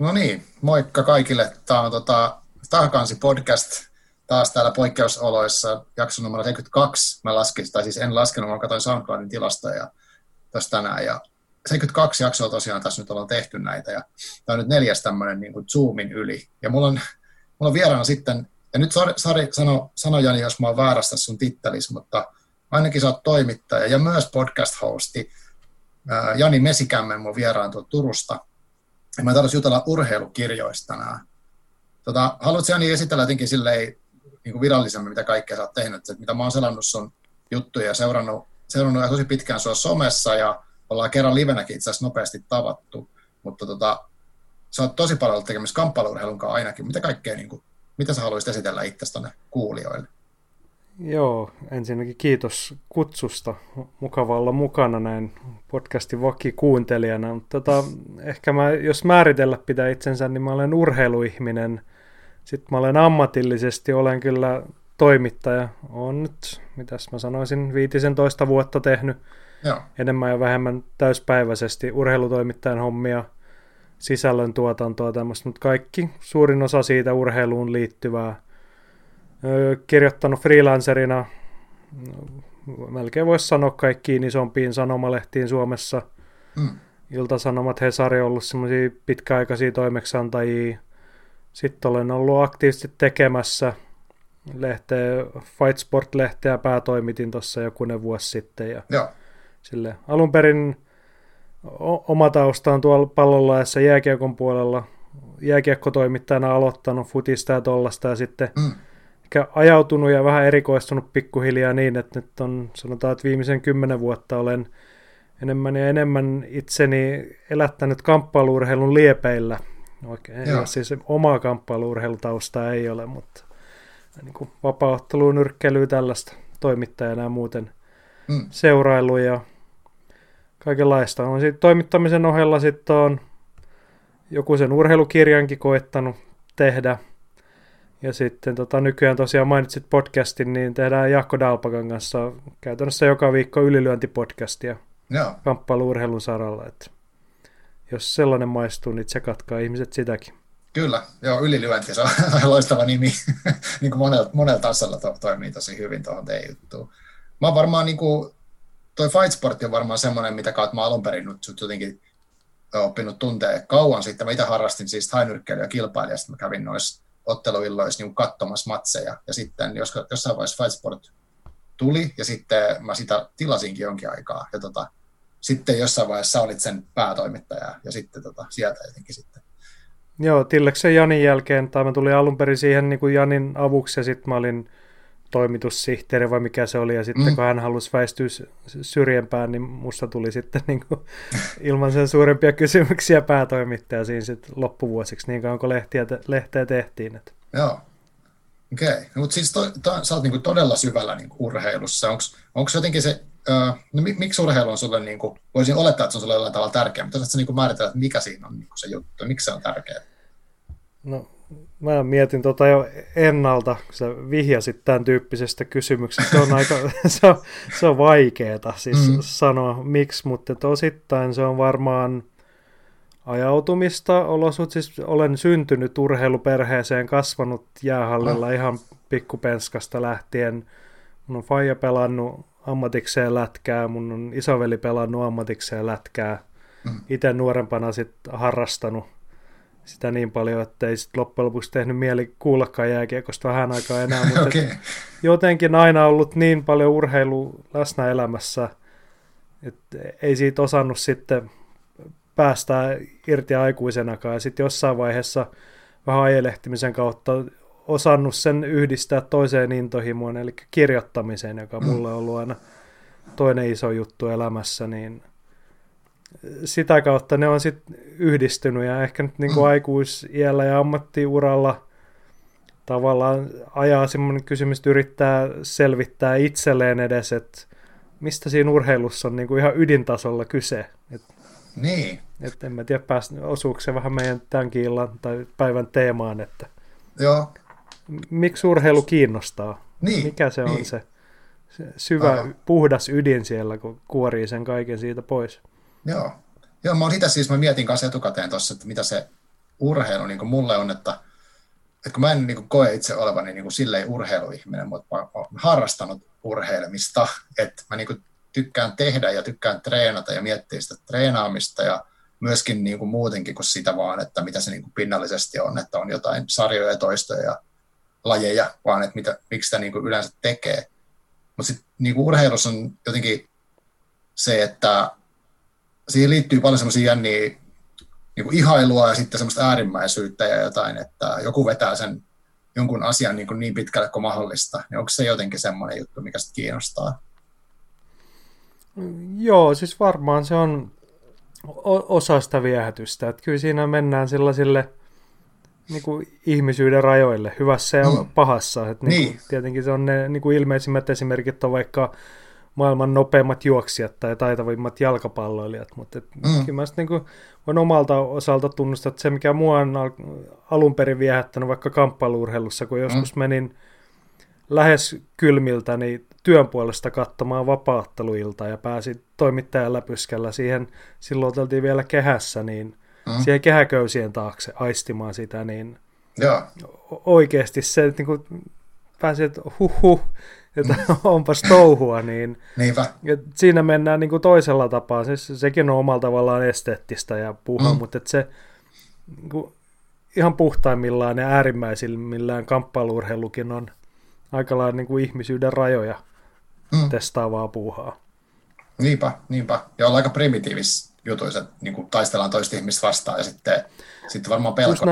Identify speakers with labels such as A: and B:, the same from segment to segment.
A: No niin, moikka kaikille. Tämä on tota, Takakansi podcast taas täällä poikkeusoloissa, jakso numero 72. Mä laskin, tai siis en laskenut, vaan katsoin SoundCloudin tilastoja tässä tänään. Ja 72 jaksoa tosiaan tässä nyt ollaan tehty näitä. Ja tämä on nyt neljäs tämmöinen niin kuin Zoomin yli. Ja mulla on, mulla on vieraana sitten, ja nyt Sari, Sari sano, sano Jani, jos mä oon väärässä sun tittelis, mutta ainakin sä oot toimittaja ja myös podcast-hosti. Jani Mesikämmen mun vieraan tuolta Turusta. Ja mä tarvitsin jutella urheilukirjoista tänään. Tota, haluatko Jani esitellä jotenkin silleen niin kuin virallisemmin, mitä kaikkea sä oot tehnyt, että mitä mä oon selannut sun juttuja ja seurannut, seurannut tosi pitkään sua somessa ja ollaan kerran livenäkin itse asiassa nopeasti tavattu, mutta tota, sä oot tosi paljon tekemistä kamppailurheilun kanssa ainakin. Mitä kaikkea, niin kuin, mitä sä haluaisit esitellä itsestä kuulijoille?
B: Joo, ensinnäkin kiitos kutsusta. Mukava olla mukana näin podcastin vakikuuntelijana. Tota, ehkä mä, jos määritellä pitää itsensä, niin mä olen urheiluihminen. Sitten mä olen ammatillisesti, olen kyllä toimittaja. Olen nyt, mitäs mä sanoisin, 15 vuotta tehnyt Joo. enemmän ja vähemmän täyspäiväisesti urheilutoimittajan hommia, sisällöntuotantoa tämmöistä, mutta kaikki, suurin osa siitä urheiluun liittyvää – kirjoittanut freelancerina melkein voisi sanoa kaikkiin isompiin sanomalehtiin Suomessa. Mm. Iltasanomat, Hesari on ollut semmoisia pitkäaikaisia toimeksiantajia. Sitten olen ollut aktiivisesti tekemässä lehteä, Fight Sport-lehteä päätoimitin tuossa jokunen vuosi sitten. Ja
A: Joo.
B: Sille, alun perin oma tausta on tuolla pallonlaessa jääkiekon puolella. Jääkiekkotoimittajana aloittanut futista ja tollasta ja sitten mm ehkä ajautunut ja vähän erikoistunut pikkuhiljaa niin, että nyt on sanotaan, että viimeisen kymmenen vuotta olen enemmän ja enemmän itseni elättänyt kamppailuurheilun liepeillä. Oikein, ja siis omaa kamppailuurheilutausta ei ole, mutta niin kuin vapaaotteluun, nyrkkeilyä tällaista toimittajana ja muuten mm. seurailu ja kaikenlaista. On sit toimittamisen ohella sitten on joku sen urheilukirjankin koettanut tehdä – ja sitten tota, nykyään tosiaan mainitsit podcastin, niin tehdään Jaakko Dalpakan kanssa käytännössä joka viikko ylilyöntipodcastia
A: Joo.
B: kamppailuurheilun saralla. Että jos sellainen maistuu, niin katkaa ihmiset sitäkin.
A: Kyllä, joo, ylilyönti, se on loistava nimi. niin kuin monella, monella tasolla to, toimii tosi hyvin tuohon teidän juttuun. Mä varmaan, niin kuin, toi Fight Sport on varmaan semmoinen, mitä kautta mä alun perin nyt jotenkin oppinut tuntee kauan sitten. Mä itse harrastin siis hainyrkkeilyä kilpailijasta, mä kävin noissa otteluilloissa niin katsomassa matseja. Ja sitten jos, jossain vaiheessa Fight Sport tuli, ja sitten mä sitä tilasinkin jonkin aikaa. Ja tota, sitten jossain vaiheessa olit sen päätoimittaja, ja sitten tota, sieltä jotenkin sitten.
B: Joo, Tilleksen Janin jälkeen, tai mä tulin alun perin siihen niin kuin Janin avuksi, ja sitten mä olin toimitussihteeri vai mikä se oli, ja sitten mm. kun hän halusi väistyä syrjempään, niin musta tuli sitten niin kuin, ilman sen suurempia kysymyksiä päätoimittaja siinä sitten loppuvuosiksi, niin kauan kuin lehtiä, lehteä tehtiin. Että.
A: Joo, okei. Okay. No, mutta siis to, to, sä oot niin kuin todella syvällä niin kuin urheilussa. Onko jotenkin se, uh, no miksi urheilu on sulle, niin kuin, voisin olettaa, että se on sulle jollain tavalla tärkeä, mutta sä niin määritellä, että mikä siinä on niin kuin se juttu, miksi se on tärkeää?
B: No mä mietin tota jo ennalta, kun sä vihjasit tämän tyyppisestä kysymyksestä. Se on aika, se on, se on vaikeeta siis mm. sanoa miksi, mutta osittain se on varmaan ajautumista olosuht. Siis olen syntynyt urheiluperheeseen, kasvanut jäähallilla oh. ihan pikkupenskasta lähtien. Mun on faija pelannut ammatikseen lätkää, mun on isoveli pelannut ammatikseen lätkää. Mm. Itse nuorempana sitten harrastanut sitä niin paljon, että ei sit loppujen lopuksi tehnyt mieli kuullakaan jääkiekosta vähän aikaa enää, mutta okay. jotenkin aina ollut niin paljon urheilu läsnä elämässä, että ei siitä osannut sitten päästä irti aikuisenakaan. Ja sitten jossain vaiheessa vähän ajelehtimisen kautta osannut sen yhdistää toiseen intohimoon, eli kirjoittamiseen, joka mulle on ollut aina toinen iso juttu elämässä, niin sitä kautta ne on sitten yhdistynyt ja ehkä nyt niin kuin aikuisiellä ja ammattiuralla tavallaan ajaa semmoinen kysymys, että yrittää selvittää itselleen edes, että mistä siinä urheilussa on niin kuin ihan ydintasolla kyse. Et,
A: niin.
B: Et en mä tiedä, pääs, osuuko se vähän meidän tämänkin illan tai päivän teemaan, että
A: Joo.
B: miksi urheilu kiinnostaa?
A: Niin.
B: Mikä se niin. on se, se syvä, Aha. puhdas ydin siellä, kun kuorii sen kaiken siitä pois?
A: Joo. Joo, mä sitä siis, mä mietin kanssa etukäteen tuossa, että mitä se, urheilu niin mulle on, että, että kun mä en niin kuin koe itse olevani niin kuin silleen urheiluihminen, mutta mä oon harrastanut urheilemista, että mä niin kuin tykkään tehdä ja tykkään treenata ja miettiä sitä treenaamista ja myöskin niin kuin muutenkin kuin sitä vaan, että mitä se niin kuin pinnallisesti on, että on jotain sarjoja, toistoja ja lajeja, vaan että mitä, miksi sitä niin kuin yleensä tekee. Mutta sitten niin urheilussa on jotenkin se, että siihen liittyy paljon semmoisia jänniä niin kuin ihailua ja sitten semmoista äärimmäisyyttä ja jotain, että joku vetää sen jonkun asian niin, kuin niin pitkälle kuin mahdollista, niin onko se jotenkin semmoinen juttu, mikä sitten kiinnostaa?
B: Joo, siis varmaan se on osa sitä viehätystä. Että kyllä siinä mennään sellaisille niin kuin ihmisyyden rajoille, hyvässä ja mm. pahassa. Että niin. Niin kuin, tietenkin se on ne niin kuin ilmeisimmät esimerkit on vaikka maailman nopeimmat juoksijat tai taitavimmat jalkapalloilijat, mutta et, mm. kyllä mä niin kuin, voin omalta osalta tunnustaa, että se mikä mua on alun perin viehättänyt vaikka kamppailuurheilussa, kun joskus mm. menin lähes kylmiltä niin työn puolesta katsomaan vapaatteluilta ja pääsin toimittajan läpyskällä siihen, silloin oltiin vielä kehässä, niin mm. siihen kehäköysien taakse aistimaan sitä, niin
A: Joo.
B: oikeasti se, niin pääsi, että huh huh, että mm. onpas touhua, niin
A: Niinpä.
B: siinä mennään niin kuin toisella tapaa. Se, sekin on omalla tavallaan esteettistä ja puha, mm. mutta että se niin kuin, ihan puhtaimmillaan ja äärimmäisimmillään kamppailuurheilukin on aika lailla niin kuin ihmisyyden rajoja mm. testaavaa puuhaa.
A: Niinpä, niinpä. Ja ollaan aika primitiivis jutuissa, että niin kuin taistellaan toista ihmistä vastaan ja sitten, sitten varmaan pelko,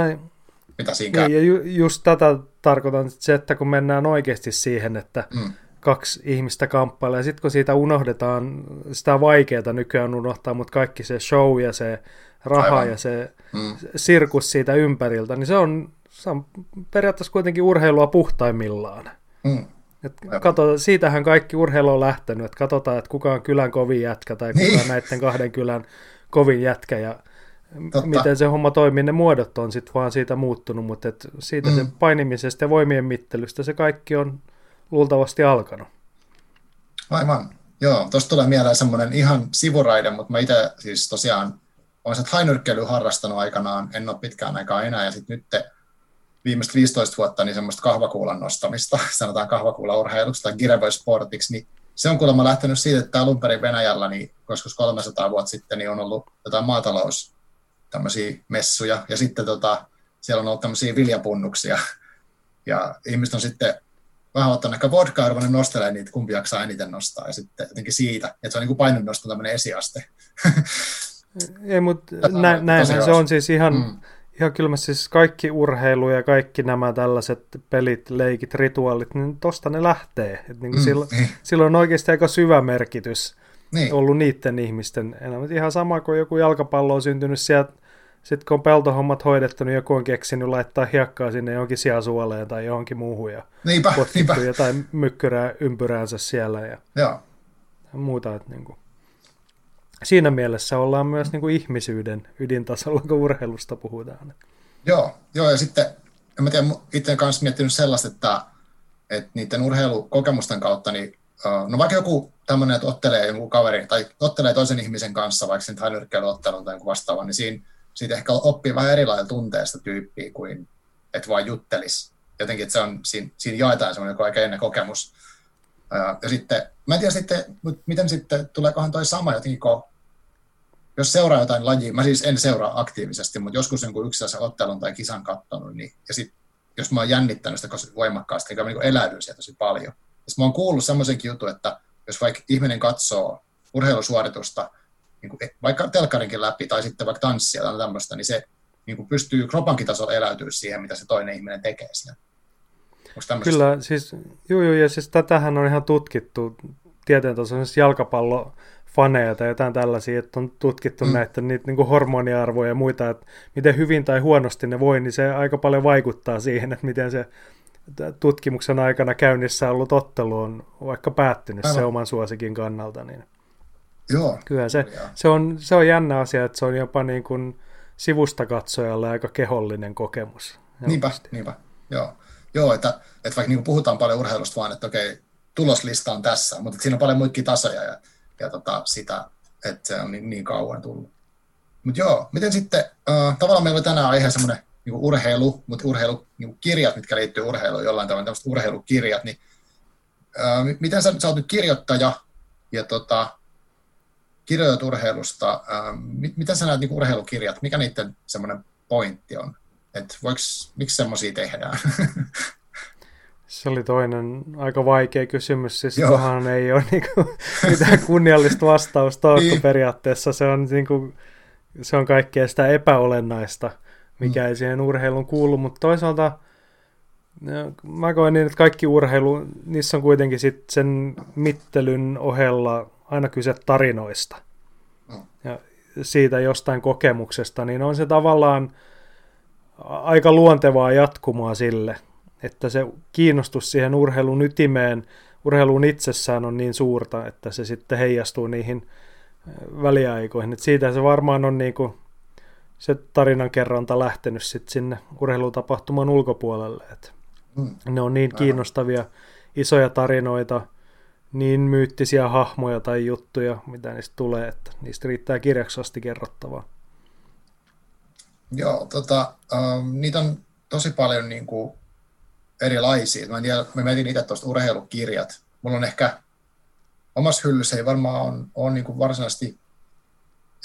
A: mitä siinä käy.
B: Niin, ja ju, just tätä tarkoitan se, että kun mennään oikeasti siihen, että mm. kaksi ihmistä kamppailee, ja sitten kun siitä unohdetaan, sitä vaikeaa nykyään unohtaa, mutta kaikki se show ja se raha Aivan. ja se mm. sirkus siitä ympäriltä, niin se on, se on periaatteessa kuitenkin urheilua puhtaimmillaan. Mm. Et kato, siitähän kaikki urheilu on lähtenyt, että katsotaan, että kuka on kylän kovin jätkä tai kuka niin. on näiden kahden kylän kovin jätkä ja Totta. miten se homma toimii, ne muodot on sitten vaan siitä muuttunut, mutta et siitä mm. se painimisesta ja voimien mittelystä se kaikki on luultavasti alkanut.
A: Aivan. Joo, tuosta tulee mieleen semmoinen ihan sivuraide, mutta mä itse siis tosiaan olen sitä hainyrkkeilyä harrastanut aikanaan, en ole pitkään aikaa enää, ja sitten nyt viimeiset 15 vuotta niin semmoista kahvakuulan nostamista, sanotaan kahvakuulaurheiluksi tai girevösportiksi, niin se on kuulemma lähtenyt siitä, että alun perin Venäjällä, niin joskus 300 vuotta sitten, niin on ollut jotain maatalous tämmöisiä messuja, ja sitten tota, siellä on ollut tämmöisiä viljapunnuksia, ja ihmiset on sitten vähän ottanut ehkä vodkaa ja ruvennut nostelemaan niitä, kumpi jaksaa eniten nostaa, ja sitten jotenkin siitä, että se on niin kuin painonnoston tämmöinen esiaste.
B: Ei, mutta nä, näin se on siis ihan, mm. ihan kyllä siis kaikki urheilu ja kaikki nämä tällaiset pelit, leikit, rituaalit, niin tosta ne lähtee. Et niin mm, silloin, silloin on oikeasti aika syvä merkitys niin. ollut niiden ihmisten elämät. Ihan sama kuin joku jalkapallo on syntynyt sieltä, sitten kun on peltohommat hoidettu, niin joku on keksinyt laittaa hiekkaa sinne johonkin sijasuoleen tai johonkin muuhun ja
A: niinpä, niinpä.
B: jotain mykkyrää ympyräänsä siellä ja
A: Joo.
B: muuta. Että niin kuin siinä mielessä ollaan myös niin kuin ihmisyyden ydintasolla, kun urheilusta puhutaan.
A: Joo, joo ja sitten en mä tiedä, itse kanssa miettinyt sellaista, että, että niiden urheilukokemusten kautta, niin no vaikka joku tämmöinen, että ottelee jonkun kaveri tai ottelee toisen ihmisen kanssa, vaikka sen hainyrkkeilyottelun tai vastaavan, niin siinä, siitä ehkä oppii vähän erilainen tunteesta tyyppiä kuin että vain juttelisi. Jotenkin, että se on, siinä, siinä jaetaan semmoinen joku aika ennen kokemus. Ja sitten, mä en tiedä sitten, miten sitten, tuleekohan toi sama jotenkin, kun jos seuraa jotain lajia, mä siis en seuraa aktiivisesti, mutta joskus jonkun yksittäisen ottelun tai kisan katsonut, niin, ja sit, jos mä oon jännittänyt sitä voimakkaasti, niin mä niin eläydyn sieltä tosi paljon. Ja mä oon kuullut semmoisenkin jutun, että jos vaikka ihminen katsoo urheilusuoritusta, niin kuin vaikka telkarinkin läpi tai sitten vaikka tanssia tai tämmöistä, niin se niin kuin pystyy kropankin tasolla eläytyä siihen, mitä se toinen ihminen tekee siellä.
B: Kyllä, siis, juu, juu, ja siis tätähän on ihan tutkittu tieteen tasolla, siis jalkapallo faneja tai jotain tällaisia, että on tutkittu mm. näitä niitä niin kuin hormoniarvoja ja muita, että miten hyvin tai huonosti ne voi, niin se aika paljon vaikuttaa siihen, että miten se tutkimuksen aikana käynnissä ollut ottelu on vaikka päättynyt Aivan. se oman suosikin kannalta. Niin
A: Joo.
B: Kyllä se, se, on, se on jännä asia, että se on jopa niin kuin sivusta katsojalle aika kehollinen kokemus.
A: Niinpä, niinpä. Joo, Joo että, että vaikka niin puhutaan paljon urheilusta vaan, että okei, tuloslista on tässä, mutta siinä on paljon muitakin tasoja ja ja tota, sitä, että se on niin, niin kauan tullut. Mutta joo, miten sitten, uh, tavallaan meillä oli tänään aihe semmoinen niin urheilu, mutta urheilu, niin kirjat, mitkä liittyy urheiluun jollain tavalla, tämmöiset urheilukirjat, niin uh, miten sä, sä oot nyt kirjoittaja ja tota, kirjoitat urheilusta, uh, mit, mitä sä näet niin urheilukirjat, mikä niiden semmoinen pointti on? Että voiks, miksi semmoisia tehdään?
B: Se oli toinen aika vaikea kysymys, siis tuohon ei ole niinku mitään kunniallista vastausta niin. periaatteessa. Se on, niinku, se on kaikkea sitä epäolennaista, mikä mm. ei siihen urheiluun kuulu, mutta toisaalta no, mä koen niin, että kaikki urheilu, niissä on kuitenkin sit sen mittelyn ohella aina kyse tarinoista. Mm. Ja siitä jostain kokemuksesta, niin on se tavallaan aika luontevaa jatkumaa sille, että se kiinnostus siihen urheilun ytimeen, urheilun itsessään on niin suurta, että se sitten heijastuu niihin väliaikoihin. Et siitä se varmaan on niinku se tarinankerronta lähtenyt sitten sinne urheilutapahtuman ulkopuolelle. Et mm. Ne on niin kiinnostavia, isoja tarinoita, niin myyttisiä hahmoja tai juttuja, mitä niistä tulee, että niistä riittää kirjaksi asti kerrottavaa.
A: Joo, tota, um, niitä on tosi paljon niin kuin, erilaisia. Mä, en tiedä, mä mietin itse tuosta urheilukirjat. Mulla on ehkä omassa hyllyssä ei varmaan on, on niin kuin varsinaisesti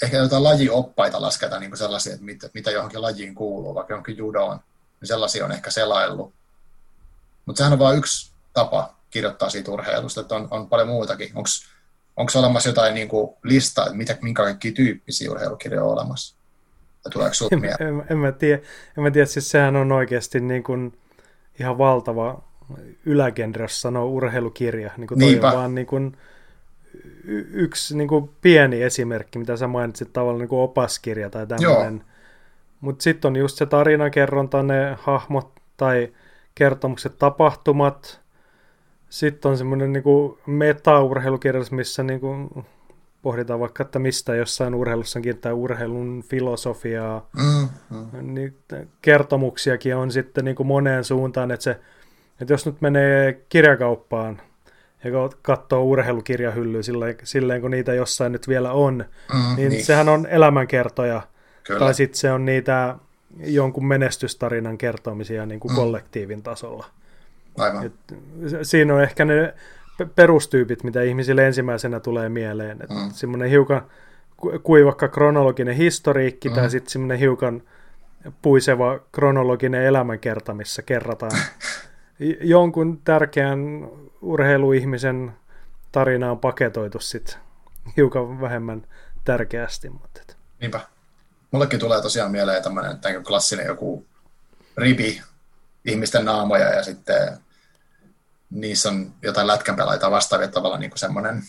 A: ehkä jotain lajioppaita lasketa niin kuin sellaisia, että mitä, mitä johonkin lajiin kuuluu, vaikka johonkin judoon, niin sellaisia on ehkä selaillut. Mutta sehän on vain yksi tapa kirjoittaa siitä urheilusta, että on, on paljon muutakin. Onko olemassa jotain niin kuin listaa, että mitä, minkä kaikki tyyppisiä urheilukirjoja on olemassa? tuleeko
B: en, en, en, mä tiedä, en mä tiedä, siis sehän on oikeasti niin kuin ihan valtava ylägenre, jos sanoo urheilukirja. Niin kuin toi on vaan niin kuin y- yksi niin kuin pieni esimerkki, mitä sä mainitsit, tavallaan niin kuin opaskirja tai tämmöinen. Mutta sitten on just se tarinakerronta, ne hahmot tai kertomukset, tapahtumat. Sitten on semmoinen niin meta-urheilukirja, missä niin kuin pohditaan vaikka, että mistä jossain urheilussa kiinnittää urheilun filosofiaa, mm, mm. niin kertomuksiakin on sitten niin kuin moneen suuntaan, että, se, että jos nyt menee kirjakauppaan ja katsoo urheilukirjahyllyä silleen, silleen, kun niitä jossain nyt vielä on, mm, niin, niin sehän on elämänkertoja, Kyllä. tai sitten se on niitä jonkun menestystarinan kertomisia niin kuin mm. kollektiivin tasolla.
A: Aivan.
B: Et siinä on ehkä ne perustyypit, mitä ihmisille ensimmäisenä tulee mieleen. Mm. Semmoinen hiukan kuivakka kronologinen historiikki mm. tai sitten semmoinen hiukan puiseva kronologinen elämänkerta, missä kerrataan jonkun tärkeän urheiluihmisen tarina on paketoitu sitten hiukan vähemmän tärkeästi. Mutta et.
A: Niinpä. Mullekin tulee tosiaan mieleen tämmöinen klassinen joku ribi ihmisten naamoja ja sitten niissä on jotain lätkänpelaajia vastaavia tavalla niin semmoinen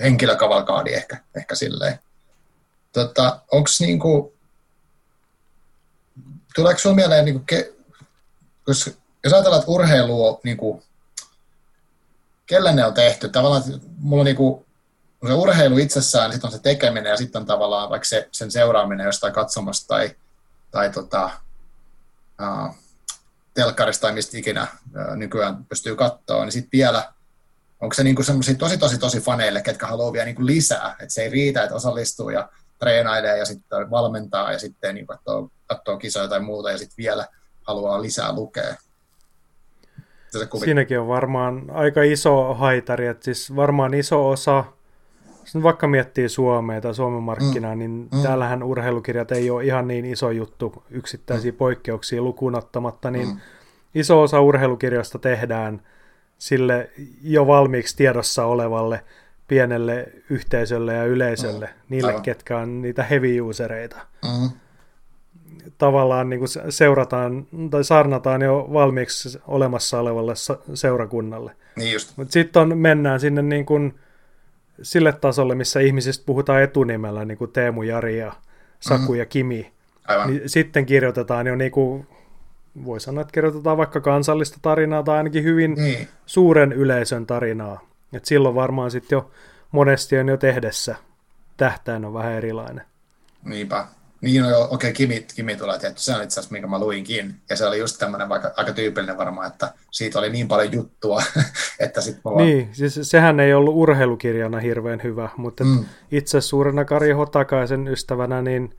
A: henkilökavalkaadi ehkä, ehkä silleen. Tota, onks niin kuin, tuleeko sinulla mieleen, niin kuin, ke, jos, ajatellaan, että urheilu on, niin kuin, kelle ne on tehty, tavallaan mulla on niin kuin, se urheilu itsessään, sitten on se tekeminen ja sitten on tavallaan vaikka se, sen seuraaminen jostain katsomasta tai, tai tota, uh, telkkarista tai mistä ikinä nykyään pystyy katsoa, niin sitten vielä, onko se niinku semmoisia tosi tosi tosi faneille, ketkä haluaa vielä niinku lisää, että se ei riitä, että osallistuu ja treenailee ja sitten valmentaa ja sitten niin katsoo, katsoo kisoja tai muuta ja sitten vielä haluaa lisää lukea.
B: Siinäkin on varmaan aika iso haitari, että siis varmaan iso osa jos vaikka miettii Suomea tai Suomen markkinaa, mm. niin mm. täällähän urheilukirjat ei ole ihan niin iso juttu yksittäisiä mm. poikkeuksia lukuun ottamatta, niin mm. iso osa urheilukirjoista tehdään sille jo valmiiksi tiedossa olevalle pienelle yhteisölle ja yleisölle, mm. niille, Aivan. ketkä on niitä heavy usereita. Mm. Tavallaan niin kuin seurataan tai sarnataan jo valmiiksi olemassa olevalle seurakunnalle.
A: Niin
B: Mutta sitten mennään sinne niin kuin sille tasolle, missä ihmisistä puhutaan etunimellä, niin kuin Teemu, Jari ja Saku mm-hmm. ja Kimi, Aivan. niin sitten kirjoitetaan jo niin kuin, voi sanoa, että kirjoitetaan vaikka kansallista tarinaa tai ainakin hyvin niin. suuren yleisön tarinaa. Et silloin varmaan sitten jo monesti on jo tehdessä tähtäin on vähän erilainen.
A: Niinpä. Niin, no okei, okay, Kimi, Kimi tulee tietty. Se on itse asiassa, minkä mä luinkin. Ja se oli just tämmöinen vaikka, aika tyypillinen varmaan, että siitä oli niin paljon juttua, että sitten mulla...
B: Niin, siis sehän ei ollut urheilukirjana hirveän hyvä, mutta mm. itse suurena Kari Hotakaisen ystävänä, niin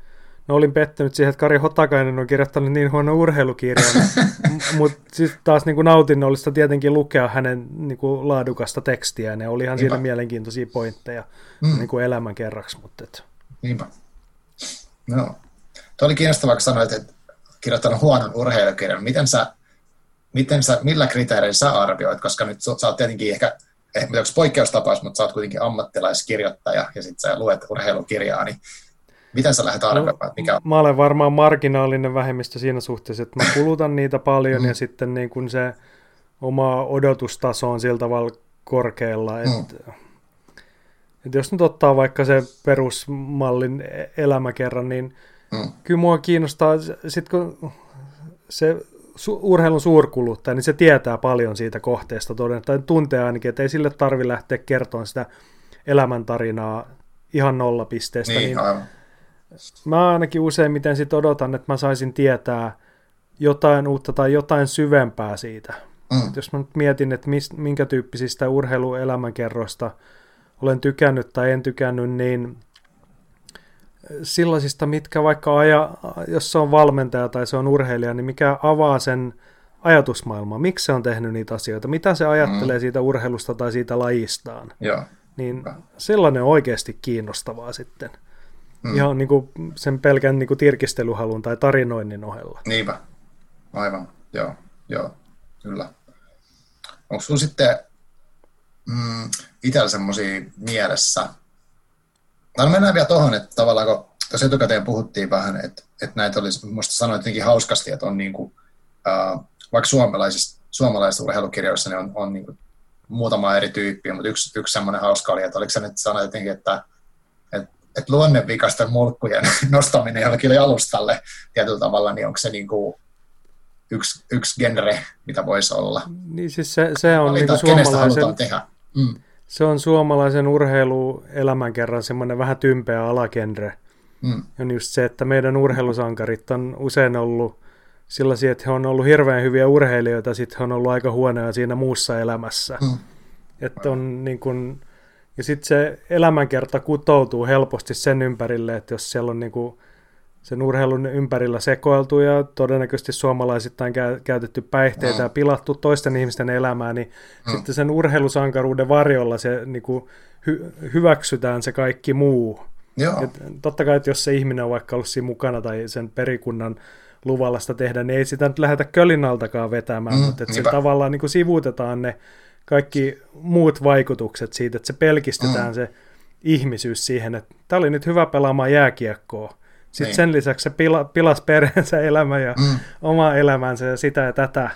B: No olin pettynyt siihen, että Kari Hotakainen on kirjoittanut niin huono urheilukirja, mutta sitten taas niin kuin nautinnollista tietenkin lukea hänen niin kuin laadukasta tekstiä, ja olihan Niinpä. siinä mielenkiintoisia pointteja mm. niin kuin elämän kerraksi. Mutta et...
A: Niinpä. No. Tuo oli kiinnostavaa, kun sanoit, että kirjoittanut huonon urheilukirjan. Miten sä, miten sä, millä kriteereillä sä arvioit, koska nyt sä oot tietenkin ehkä, ehkä onko poikkeustapaus, mutta sä oot kuitenkin ammattilaiskirjoittaja ja sitten sä luet urheilukirjaa, niin Miten sä lähdet arvioimaan? Mikä...
B: Mä olen varmaan marginaalinen vähemmistö siinä suhteessa, että mä kulutan niitä paljon mm. ja sitten niin kun se oma odotustaso on sillä tavalla korkealla, että, mm. Että jos nyt ottaa vaikka se perusmallin elämäkerran, niin mm. kyllä mua kiinnostaa, sit kun se su- urheilun suurkuluttaja, niin se tietää paljon siitä kohteesta toden, tai tuntee ainakin, että ei sille tarvi lähteä kertomaan sitä elämäntarinaa ihan nollapisteestä. Niin, niin aivan mä ainakin useimmiten sit odotan, että mä saisin tietää jotain uutta tai jotain syvempää siitä. Mm. jos mä nyt mietin, että mis, minkä tyyppisistä urheiluelämänkerroista olen tykännyt tai en tykännyt, niin sellaisista, mitkä vaikka aja, jos se on valmentaja tai se on urheilija, niin mikä avaa sen ajatusmaailmaa, miksi se on tehnyt niitä asioita, mitä se ajattelee mm. siitä urheilusta tai siitä lajistaan.
A: Joo.
B: Niin sellainen on oikeasti kiinnostavaa sitten. Mm. Ihan niin kuin sen pelkän niin kuin tirkistelyhalun tai tarinoinnin ohella.
A: Niinpä. Aivan. Joo. Joo. Kyllä. Onko sinulla sitten mm, itsellä semmoisia mielessä? No mennään vielä tuohon, että tavallaan kun tuossa etukäteen puhuttiin vähän, että, että näitä olisi, minusta sanoin jotenkin hauskasti, että on niin kuin, äh, vaikka suomalaisissa, suomalaisissa urheilukirjoissa niin on, on niin kuin muutama eri tyyppiä, mutta yksi, yksi semmoinen hauska oli, että oliko se nyt sanoa jotenkin, että että luonnevikaisten mulkkujen nostaminen jollekin alustalle tietyllä tavalla, niin onko se niin kuin yksi, yksi genre, mitä voisi olla?
B: Niin siis se, se on niin suomalaisen, tehdä. Mm. Se on suomalaisen urheiluelämänkerran semmoinen vähän tympeä alagenre. Mm. On just se, että meidän urheilusankarit on usein ollut sellaisia, että he on ollut hirveän hyviä urheilijoita, sitten he on ollut aika huonoja siinä muussa elämässä. Mm. Että on niin kuin, ja sitten se elämänkerta kutoutuu helposti sen ympärille, että jos siellä on niinku sen urheilun ympärillä sekoiltu ja todennäköisesti suomalaisittain käytetty päihteitä ja pilattu toisten ihmisten elämää, niin mm. sitten sen urheilusankaruuden varjolla se niinku hy- hyväksytään se kaikki muu.
A: Joo.
B: Et totta kai, että jos se ihminen on vaikka ollut siinä mukana tai sen perikunnan luvallasta tehdä, niin ei sitä nyt lähdetä kölinaltakaan vetämään, mm, mutta että se tavallaan niin kuin sivuutetaan ne kaikki muut vaikutukset siitä, että se pelkistetään mm. se ihmisyys siihen, että tämä oli nyt hyvä pelaamaan jääkiekkoa. Sitten niin. sen lisäksi se pila, pilas perheensä elämä ja mm. oma elämänsä ja sitä ja tätä.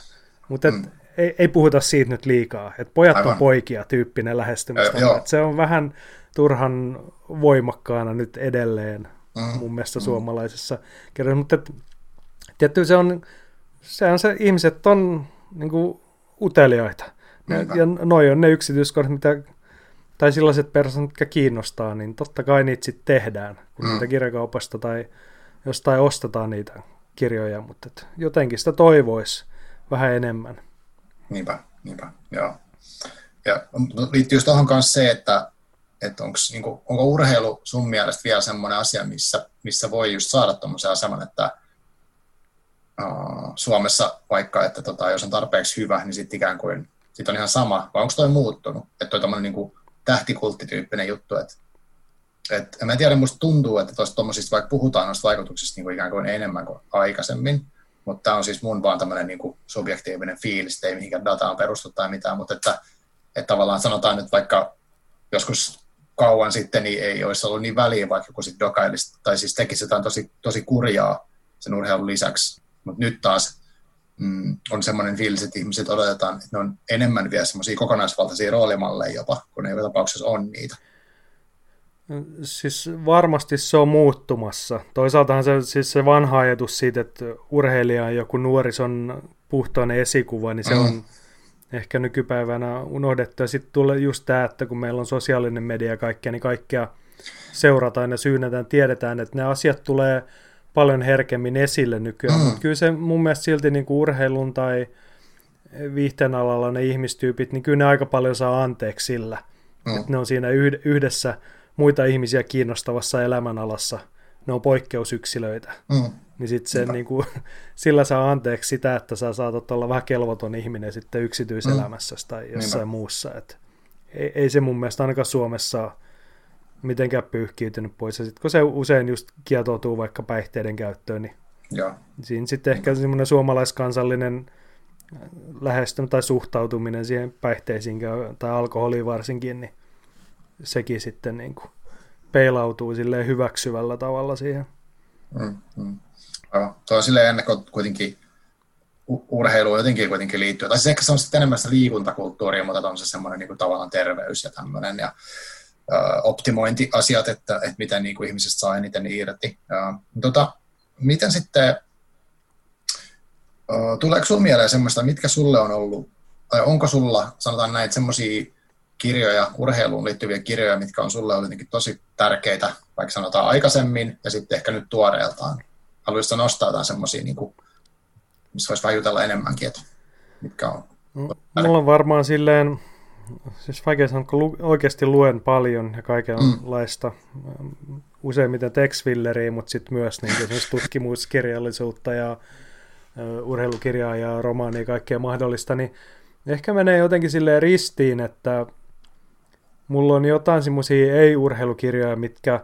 B: Mutta mm. ei, ei puhuta siitä nyt liikaa. Että pojat Aivan. on poikia tyyppinen lähestymistapa. Äh, se on vähän turhan voimakkaana nyt edelleen mm. mun mielestä mm. suomalaisessa kerrassa. Mutta tietty se on, se on se, ihmiset on niin kuin, uteliaita. Ja, ja noi on ne yksityiskohdat, mitä, tai sellaiset persoonat, mitkä kiinnostaa, niin totta kai niitä sitten tehdään, kun mm. niitä kirjakaupasta tai jostain ostetaan niitä kirjoja, mutta et jotenkin sitä toivoisi vähän enemmän.
A: Niinpä, niinpä, joo. Ja liittyy just tuohon kanssa se, että, että onks, niin kuin, onko urheilu sun mielestä vielä semmoinen asia, missä, missä voi just saada tuommoisen aseman, että uh, Suomessa vaikka, että tota, jos on tarpeeksi hyvä, niin sitten ikään kuin sitten on ihan sama, vai onko toi muuttunut? Että toi tämmöinen niin tähtikulttityyppinen juttu, että et, en mä tiedä, musta tuntuu, että tuollaisista, vaikka puhutaan noista vaikutuksista niin kuin ikään kuin enemmän kuin aikaisemmin, mutta tämä on siis mun vaan tämmöinen niin kuin subjektiivinen fiilis, ei mihinkään dataan perustu tai mitään, mutta että, että tavallaan sanotaan nyt vaikka joskus kauan sitten niin ei olisi ollut niin väliä, vaikka joku sitten dokailisi, tai siis tekisi jotain tosi, tosi kurjaa sen urheilun lisäksi, mutta nyt taas mm, on semmoinen fiilis, että ihmiset odotetaan, että ne on enemmän vielä semmoisia kokonaisvaltaisia roolimalleja jopa, kun ne joka tapauksessa on niitä.
B: Siis varmasti se on muuttumassa. Toisaaltahan se, siis se vanha ajatus siitä, että urheilija on joku nuorison puhtoinen esikuva, niin se mm. on ehkä nykypäivänä unohdettu. Ja sitten tulee just tämä, että kun meillä on sosiaalinen media ja kaikkea, niin kaikkea seurataan ja syynätään, tiedetään, että ne asiat tulee paljon herkemmin esille nykyään, mm. mutta kyllä se mun mielestä silti niin kuin urheilun tai viihteen alalla ne ihmistyypit, niin kyllä ne aika paljon saa anteeksi sillä, mm. että ne on siinä yhdessä muita ihmisiä kiinnostavassa elämänalassa ne on poikkeusyksilöitä.
A: Mm.
B: Niin sitten se niin kuin, sillä saa anteeksi sitä, että sä saatat olla vähän kelvoton ihminen sitten yksityiselämässä mm. tai jossain Niinpä. muussa. Et ei, ei se mun mielestä ainakaan Suomessa mitenkään pyyhkiytynyt pois. Ja sitten kun se usein just kietoutuu vaikka päihteiden käyttöön, niin
A: Joo.
B: siinä sitten ehkä semmoinen suomalaiskansallinen lähestyminen tai suhtautuminen siihen päihteisiin tai alkoholiin varsinkin, niin sekin sitten niin kuin peilautuu silleen hyväksyvällä tavalla siihen.
A: Mm, mm. Aivan. Tuo on silleen ennen kuitenkin urheilu jotenkin kuitenkin liittyy. Tai siis ehkä se on sitten enemmän sitä liikuntakulttuuria, mutta on se semmoinen niin kuin tavallaan terveys ja tämmöinen ja optimointiasiat, että, että miten niin kuin ihmisestä saa eniten irti. Tota, miten sitten, tuleeko sinulle mieleen semmoista, mitkä sulle on ollut, tai onko sulla, sanotaan näin, semmoisia kirjoja, urheiluun liittyviä kirjoja, mitkä on sulle ollut tosi tärkeitä, vaikka sanotaan aikaisemmin, ja sitten ehkä nyt tuoreeltaan. Haluaisitko nostaa jotain semmoisia, niin kuin, missä voisi vähän jutella enemmänkin, että mitkä on?
B: Mulla on varmaan silleen, siis vaikea sanoa, kun oikeasti luen paljon ja kaikenlaista, mm. useimmiten tekstilleriä, mutta sitten myös niin tutkimuskirjallisuutta ja uh, urheilukirjaa ja romaania ja kaikkea mahdollista, niin ehkä menee jotenkin silleen ristiin, että mulla on jotain semmoisia ei-urheilukirjoja, mitkä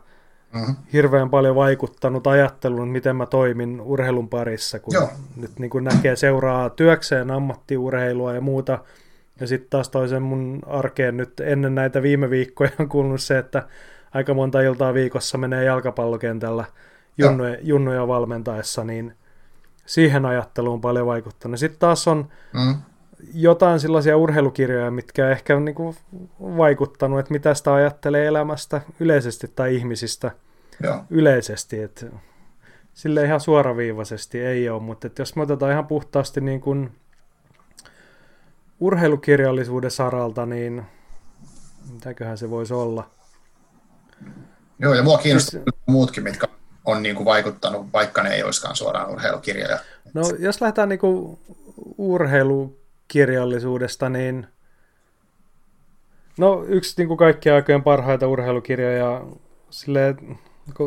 B: mm-hmm. hirveän paljon vaikuttanut ajatteluun, miten mä toimin urheilun parissa, kun Joo. nyt niin kun näkee seuraa työkseen ammattiurheilua ja muuta. Ja sitten taas toisen mun arkeen nyt ennen näitä viime viikkoja on kuulunut se, että aika monta iltaa viikossa menee jalkapallokentällä junnoja, junnoja valmentaessa, niin siihen ajatteluun paljon vaikuttanut. Sitten taas on mm jotain sellaisia urheilukirjoja, mitkä ehkä on niin kuin vaikuttanut, että mitä sitä ajattelee elämästä yleisesti tai ihmisistä Joo. yleisesti. Että sille ihan suoraviivaisesti ei ole, mutta jos me otetaan ihan puhtaasti niin kuin urheilukirjallisuuden saralta, niin mitäköhän se voisi olla?
A: Joo, ja mua kiinnostaa siis, muutkin, mitkä on niin kuin vaikuttanut, vaikka ne ei olisikaan suoraan urheilukirjoja.
B: No, jos lähdetään niin kuin urheilu kirjallisuudesta, niin no yksi niin kuin kaikkien aikojen parhaita urheilukirjoja, sille,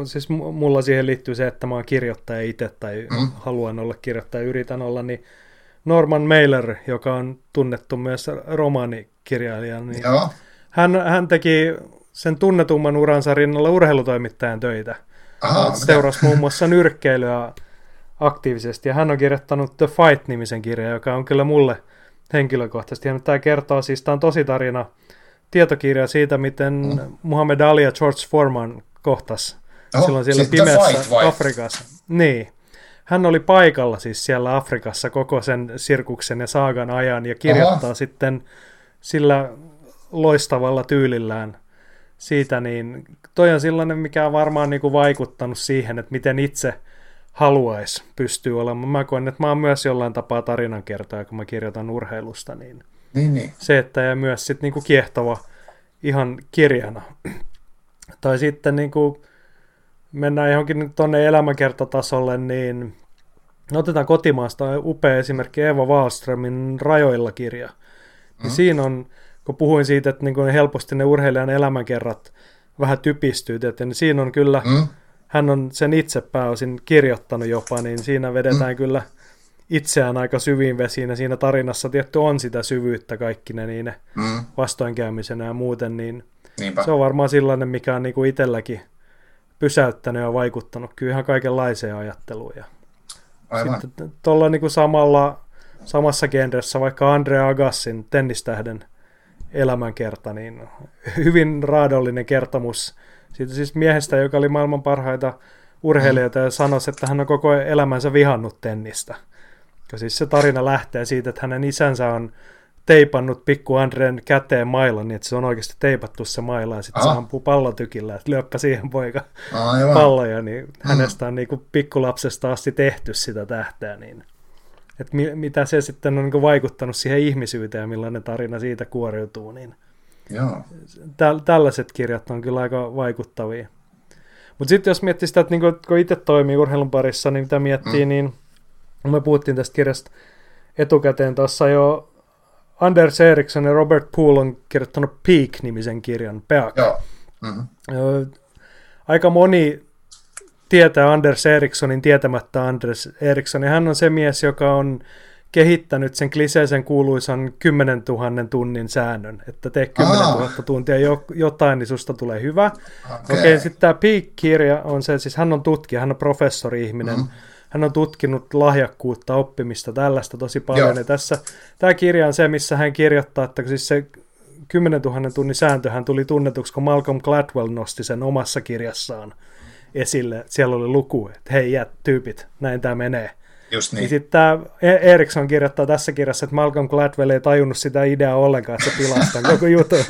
B: siis mulla siihen liittyy se, että mä oon kirjoittaja itse tai mm. haluan olla kirjoittaja, yritän olla, niin Norman Mailer, joka on tunnettu myös romaanikirjailija, niin Joo. Hän, hän teki sen tunnetumman uransa rinnalla urheilutoimittajan töitä. Aha, seurasi muun muassa nyrkkeilyä aktiivisesti, ja hän on kirjoittanut The Fight-nimisen kirjan, joka on kyllä mulle henkilökohtaisesti. Ja tämä kertoo siis, tämä on tosi tarina, tietokirja siitä, miten mm. Muhammad Ali ja George Foreman kohtas oh, silloin siellä siis pimeässä Afrikassa. Niin. Hän oli paikalla siis siellä Afrikassa koko sen sirkuksen ja saagan ajan ja kirjoittaa Aha. sitten sillä loistavalla tyylillään siitä, niin toi on sellainen, mikä on varmaan niin kuin vaikuttanut siihen, että miten itse – haluaisi pystyä olemaan. Mä koen, että mä oon myös jollain tapaa tarinankertoja, kun mä kirjoitan urheilusta, niin,
A: niin, niin.
B: se, että ja myös sit niinku kiehtova ihan kirjana. tai sitten niinku, mennään johonkin tuonne elämänkertatasolle, niin otetaan kotimaasta upea esimerkki Eva Wallströmin Rajoilla kirja. Mm. Niin siinä on, kun puhuin siitä, että niin helposti ne urheilijan elämänkerrat vähän typistyy, että niin siinä on kyllä mm hän on sen itse pääosin kirjoittanut jopa, niin siinä vedetään mm. kyllä itseään aika syviin vesiin, ja siinä tarinassa tietty on sitä syvyyttä kaikki ne niin mm. vastoinkäymisenä ja muuten, niin Niinpä. se on varmaan sellainen, mikä on niinku itselläkin pysäyttänyt ja vaikuttanut kyllä ihan kaikenlaiseen ajatteluun. Ja Aivan. Sitten tuolla niinku samalla, samassa genressä vaikka Andre Agassin tennistähden elämänkerta, niin hyvin raadollinen kertomus siitä siis miehestä, joka oli maailman parhaita urheilijoita ja sanoi, että hän on koko elämänsä vihannut tennistä. Ja siis se tarina lähtee siitä, että hänen isänsä on teipannut pikku Andren käteen mailan, niin että se on oikeasti teipattu se maila ja sitten se ampuu pallotykillä, että lyöppä siihen poika Aivan. palloja, niin mm. hänestä on niin kuin pikkulapsesta asti tehty sitä tähteä, niin että mi- mitä se sitten on niin kuin vaikuttanut siihen ihmisyyteen ja millainen tarina siitä kuoriutuu, niin
A: Joo.
B: Täl, tällaiset kirjat on kyllä aika vaikuttavia. Mutta sitten jos miettii sitä, että niinku, kun itse toimii urheilun parissa, niin mitä miettii, mm. niin me puhuttiin tästä kirjasta etukäteen tuossa jo Anders Eriksson ja Robert Poole on kirjoittanut Peak-nimisen kirjan, Peak.
A: Joo. Mm-hmm.
B: Aika moni tietää Anders Erikssonin tietämättä Anders Erikssonin. Hän on se mies, joka on kehittänyt sen kliseisen kuuluisan 10 000 tunnin säännön, että tee 10 000 tuntia jo, jotain, niin susta tulee hyvä. Okei, okay. okay, sitten tämä Peak-kirja on se, siis hän on tutkija, hän on professori-ihminen, mm. Hän on tutkinut lahjakkuutta, oppimista, tällaista tosi paljon, Joo. ja tässä tämä kirja on se, missä hän kirjoittaa, että siis se 10 000 tunnin sääntöhän tuli tunnetuksi, kun Malcolm Gladwell nosti sen omassa kirjassaan esille. Siellä oli luku, että hei jät, tyypit, näin tämä menee.
A: Just
B: niin. niin sitten tämä e- Eriksson kirjoittaa tässä kirjassa, että Malcolm Gladwell ei tajunnut sitä ideaa ollenkaan, että se pilastaa koko jutun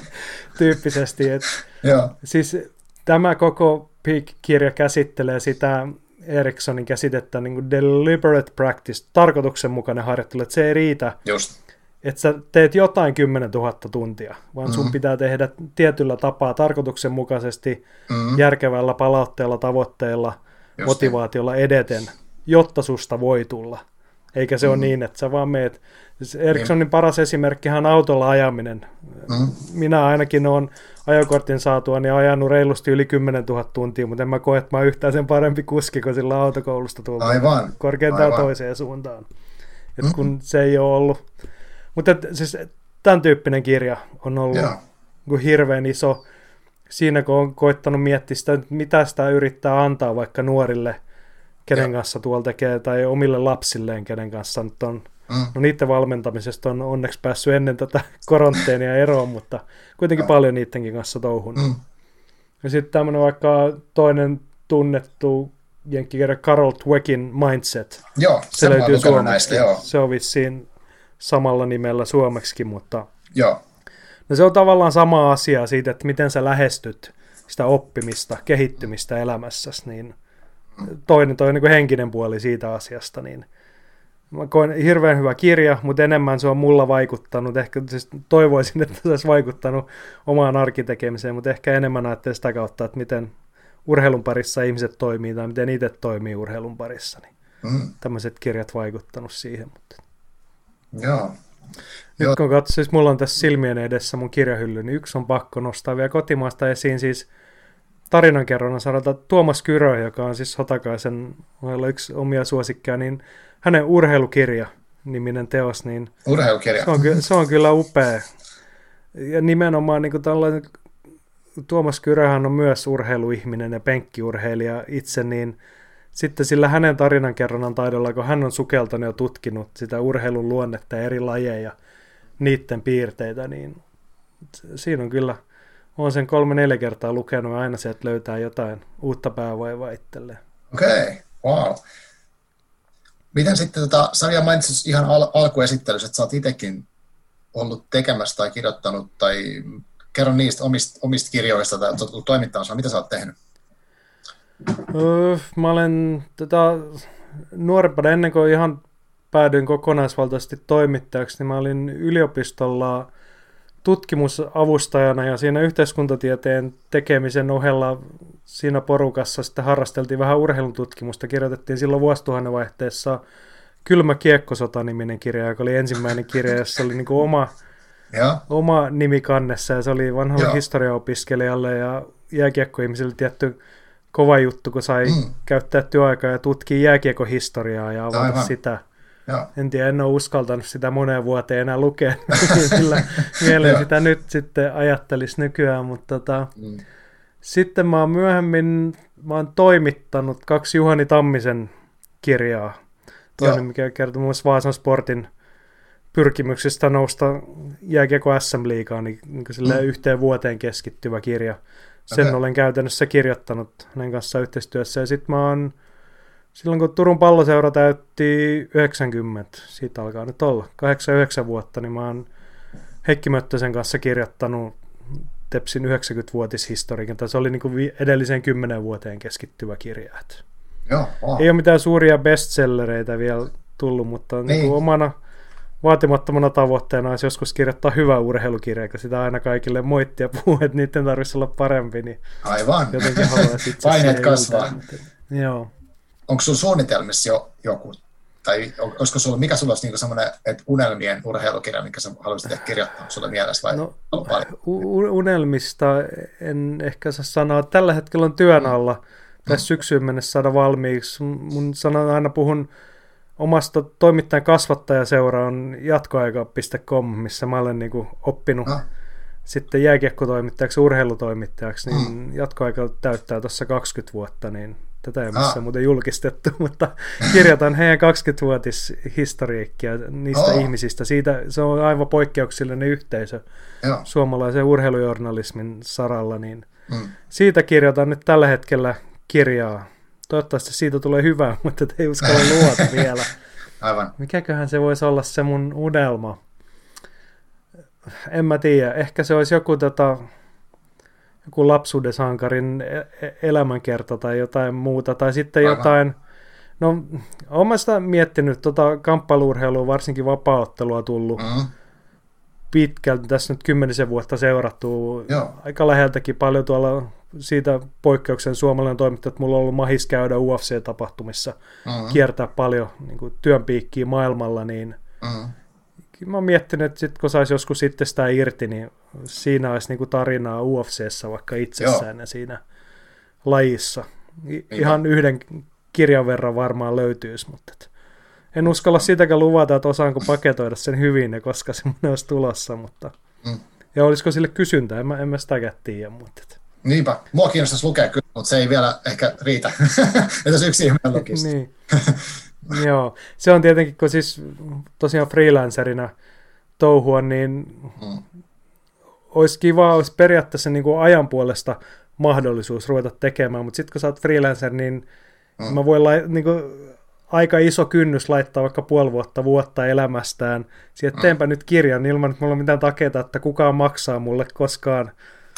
B: tyyppisesti. Et,
A: Joo.
B: Siis tämä koko Peak-kirja käsittelee sitä Erikssonin käsitettä niin kuin deliberate practice, tarkoituksenmukainen harjoittelu, että se ei riitä,
A: Just.
B: että sä teet jotain 10 000 tuntia, vaan mm-hmm. sun pitää tehdä tietyllä tapaa tarkoituksenmukaisesti, mm-hmm. järkevällä palautteella, tavoitteella, Just motivaatiolla edeten jotta susta voi tulla. Eikä se mm. ole niin, että sä vaan meet. Siis Erikssonin niin. paras esimerkki on autolla ajaminen. Mm. Minä ainakin olen ajokortin saatua niin ajanut reilusti yli 10 000 tuntia, mutta en mä koe, että mä yhtään sen parempi kuski kuin sillä autokoulusta tullut.
A: Aivan.
B: Korkeintaan Aivan. toiseen suuntaan. Et mm. kun se ei ole ollut. Mutta et, siis tämän tyyppinen kirja on ollut yeah. hirveän iso. Siinä kun on koittanut miettiä sitä, mitä sitä yrittää antaa vaikka nuorille – kenen ja. kanssa tuolla tekee, tai omille lapsilleen, kenen kanssa nyt on. Mm. No niiden valmentamisesta on onneksi päässyt ennen tätä koronteenia eroon, mutta kuitenkin ja. paljon niidenkin kanssa touhunut. Mm. Ja sitten tämmöinen vaikka toinen tunnettu jenkkikirja Carol Dweckin Mindset.
A: Joo, se löytyy suomeksi. Näistä, joo.
B: Se on vissiin samalla nimellä suomeksi, mutta
A: joo.
B: No se on tavallaan sama asia siitä, että miten sä lähestyt sitä oppimista, kehittymistä elämässäsi, niin – toinen, toi niin kuin henkinen puoli siitä asiasta, niin mä koen hirveän hyvä kirja, mutta enemmän se on mulla vaikuttanut. Ehkä siis toivoisin, että se olisi vaikuttanut omaan arkitekemiseen, mutta ehkä enemmän ajattelen sitä kautta, että miten urheilun parissa ihmiset toimii tai miten itse toimii urheilun parissa. Niin mm. Tämmöiset kirjat vaikuttanut siihen. Mutta...
A: Joo.
B: Nyt Joo. kun katsoin, siis mulla on tässä silmien edessä mun kirjahylly, niin yksi on pakko nostaa vielä kotimaasta esiin, siis tarinankerronnan saralta Tuomas Kyrö, joka on siis Hotakaisen yksi omia suosikkeja, niin hänen urheilukirja niminen teos, niin
A: Urheilukirja.
B: Se on, se on kyllä upea. Ja nimenomaan niin tällainen, Tuomas Kyröhän on myös urheiluihminen ja penkkiurheilija itse, niin sitten sillä hänen tarinankerronnan taidolla, kun hän on sukeltanut ja tutkinut sitä urheilun luonnetta ja eri lajeja, niiden piirteitä, niin siinä on kyllä – olen sen kolme-neljä kertaa lukenut ja aina sieltä löytää jotain uutta päävaivaa itselleen.
A: Okei, okay. wow. Miten sitten, tota, sä mainitsit ihan al- alkuesittelyssä, että sä oot itsekin ollut tekemässä tai kirjoittanut, tai kerro niistä omista, omista kirjoista tai oot toimittamassa, mitä sä oot tehnyt?
B: Öö, mä olen tota, nuorempana, ennen kuin ihan päädyin kokonaisvaltaisesti toimittajaksi, niin mä olin yliopistolla tutkimusavustajana ja siinä yhteiskuntatieteen tekemisen ohella siinä porukassa sitten harrasteltiin vähän urheilututkimusta. Kirjoitettiin silloin vuosituhannen vaihteessa Kylmä kiekkosota-niminen kirja, joka oli ensimmäinen kirja, jossa oli niin kuin oma, ja. oma nimi kannessa ja se oli vanhalle ja. historiaopiskelijalle ja jääkiekkoihmisille tietty kova juttu, kun sai mm. käyttää työaikaa ja tutkia jääkiekohistoriaa ja avata Aivan. sitä.
A: Joo.
B: En tiedä, en ole uskaltanut sitä moneen vuoteen enää lukea, sillä mieleen sitä nyt sitten ajattelisi nykyään, mutta tota, mm. Sitten mä oon myöhemmin mä oon toimittanut kaksi Juhani Tammisen kirjaa. Toinen, Joo. mikä kertoo muun muassa Vaasan Sportin pyrkimyksistä nousta jääkiekko SM-liigaan, niin, niin mm. yhteen vuoteen keskittyvä kirja. Sen okay. olen käytännössä kirjoittanut hänen kanssaan yhteistyössä. Ja sitten mä oon silloin kun Turun palloseura täytti 90, siitä alkaa nyt olla, 89 vuotta, niin mä oon Heikki Möttösen kanssa kirjoittanut Tepsin 90-vuotishistoriikin, tai se oli niin kuin edelliseen 10 vuoteen keskittyvä kirja.
A: Joo,
B: wow. Ei ole mitään suuria bestsellereitä vielä tullut, mutta niin. Niin kuin omana vaatimattomana tavoitteena olisi joskus kirjoittaa hyvä urheilukirja, kun sitä aina kaikille moittia puhuu, että niiden tarvitsisi olla parempi, niin
A: Aivan.
B: jotenkin
A: Paineet kasvaa.
B: Joo
A: onko sulla suunnitelmissa jo joku, tai olisiko sulla, mikä sulla olisi niin semmoinen että unelmien urheilukirja, mikä sä haluaisit kirjoittaa sulle mielessä vai no,
B: unelmista en ehkä saa sanoa. Tällä hetkellä on työn alla tässä syksyyn mennessä saada valmiiksi. Mun sanon aina puhun omasta toimittajan kasvattajaseura on jatkoaika.com, missä mä olen niin kuin oppinut no. sitten jääkiekkotoimittajaksi, urheilutoimittajaksi, niin mm. jatkoaika täyttää tuossa 20 vuotta, niin tätä ei missään ah. muuten julkistettu, mutta kirjoitan heidän 20-vuotishistoriikkia niistä oh. ihmisistä. Siitä se on aivan poikkeuksellinen yhteisö Joo. suomalaisen urheilujournalismin saralla, niin mm. siitä kirjoitan nyt tällä hetkellä kirjaa. Toivottavasti siitä tulee hyvää, mutta ei uskalla luota vielä.
A: Aivan.
B: Mikäköhän se voisi olla se mun unelma? En mä tiedä. Ehkä se olisi joku tota, joku lapsuuden sankarin e-, e-, elämänkerta tai jotain muuta, tai sitten Aivan. jotain, no olen sitä miettinyt, tota kamppailuurheilua, varsinkin vapaaottelua tullut mm. pitkälti, tässä nyt kymmenisen vuotta seurattu, Joo. aika läheltäkin paljon tuolla siitä poikkeuksen suomalainen toimittaja, että mulla on ollut mahis käydä UFC-tapahtumissa, mm-hmm. kiertää paljon niin kuin, työn piikkiä maailmalla, niin mm-hmm mä oon miettinyt, että sit, kun saisi joskus sitten sitä irti, niin siinä olisi niinku tarinaa UFCssä vaikka itsessään Joo. ja siinä lajissa. I- ihan yhden kirjan verran varmaan löytyisi, mutta et en uskalla sitäkään luvata, että osaanko paketoida sen hyvin ja koska semmoinen olisi tulossa, mutta mm. ja olisiko sille kysyntää, en mä, en mä sitäkään tiedä, mutta et.
A: Niinpä, mua kiinnostaisi lukea kyllä, mutta se ei vielä ehkä riitä, että yksi ihminen lukisi. niin.
B: Joo, se on tietenkin, kun siis tosiaan freelancerina touhua, niin mm. Olisi kiva, olisi periaatteessa niin kuin ajan puolesta mahdollisuus ruveta tekemään, mutta sitten kun sä oot freelancer, niin mm. mä voin lai, niin kuin, aika iso kynnys laittaa vaikka puoli vuotta, vuotta elämästään. Siihen mm. teenpä nyt kirjan ilman, että mulla on mitään takeita, että kukaan maksaa mulle koskaan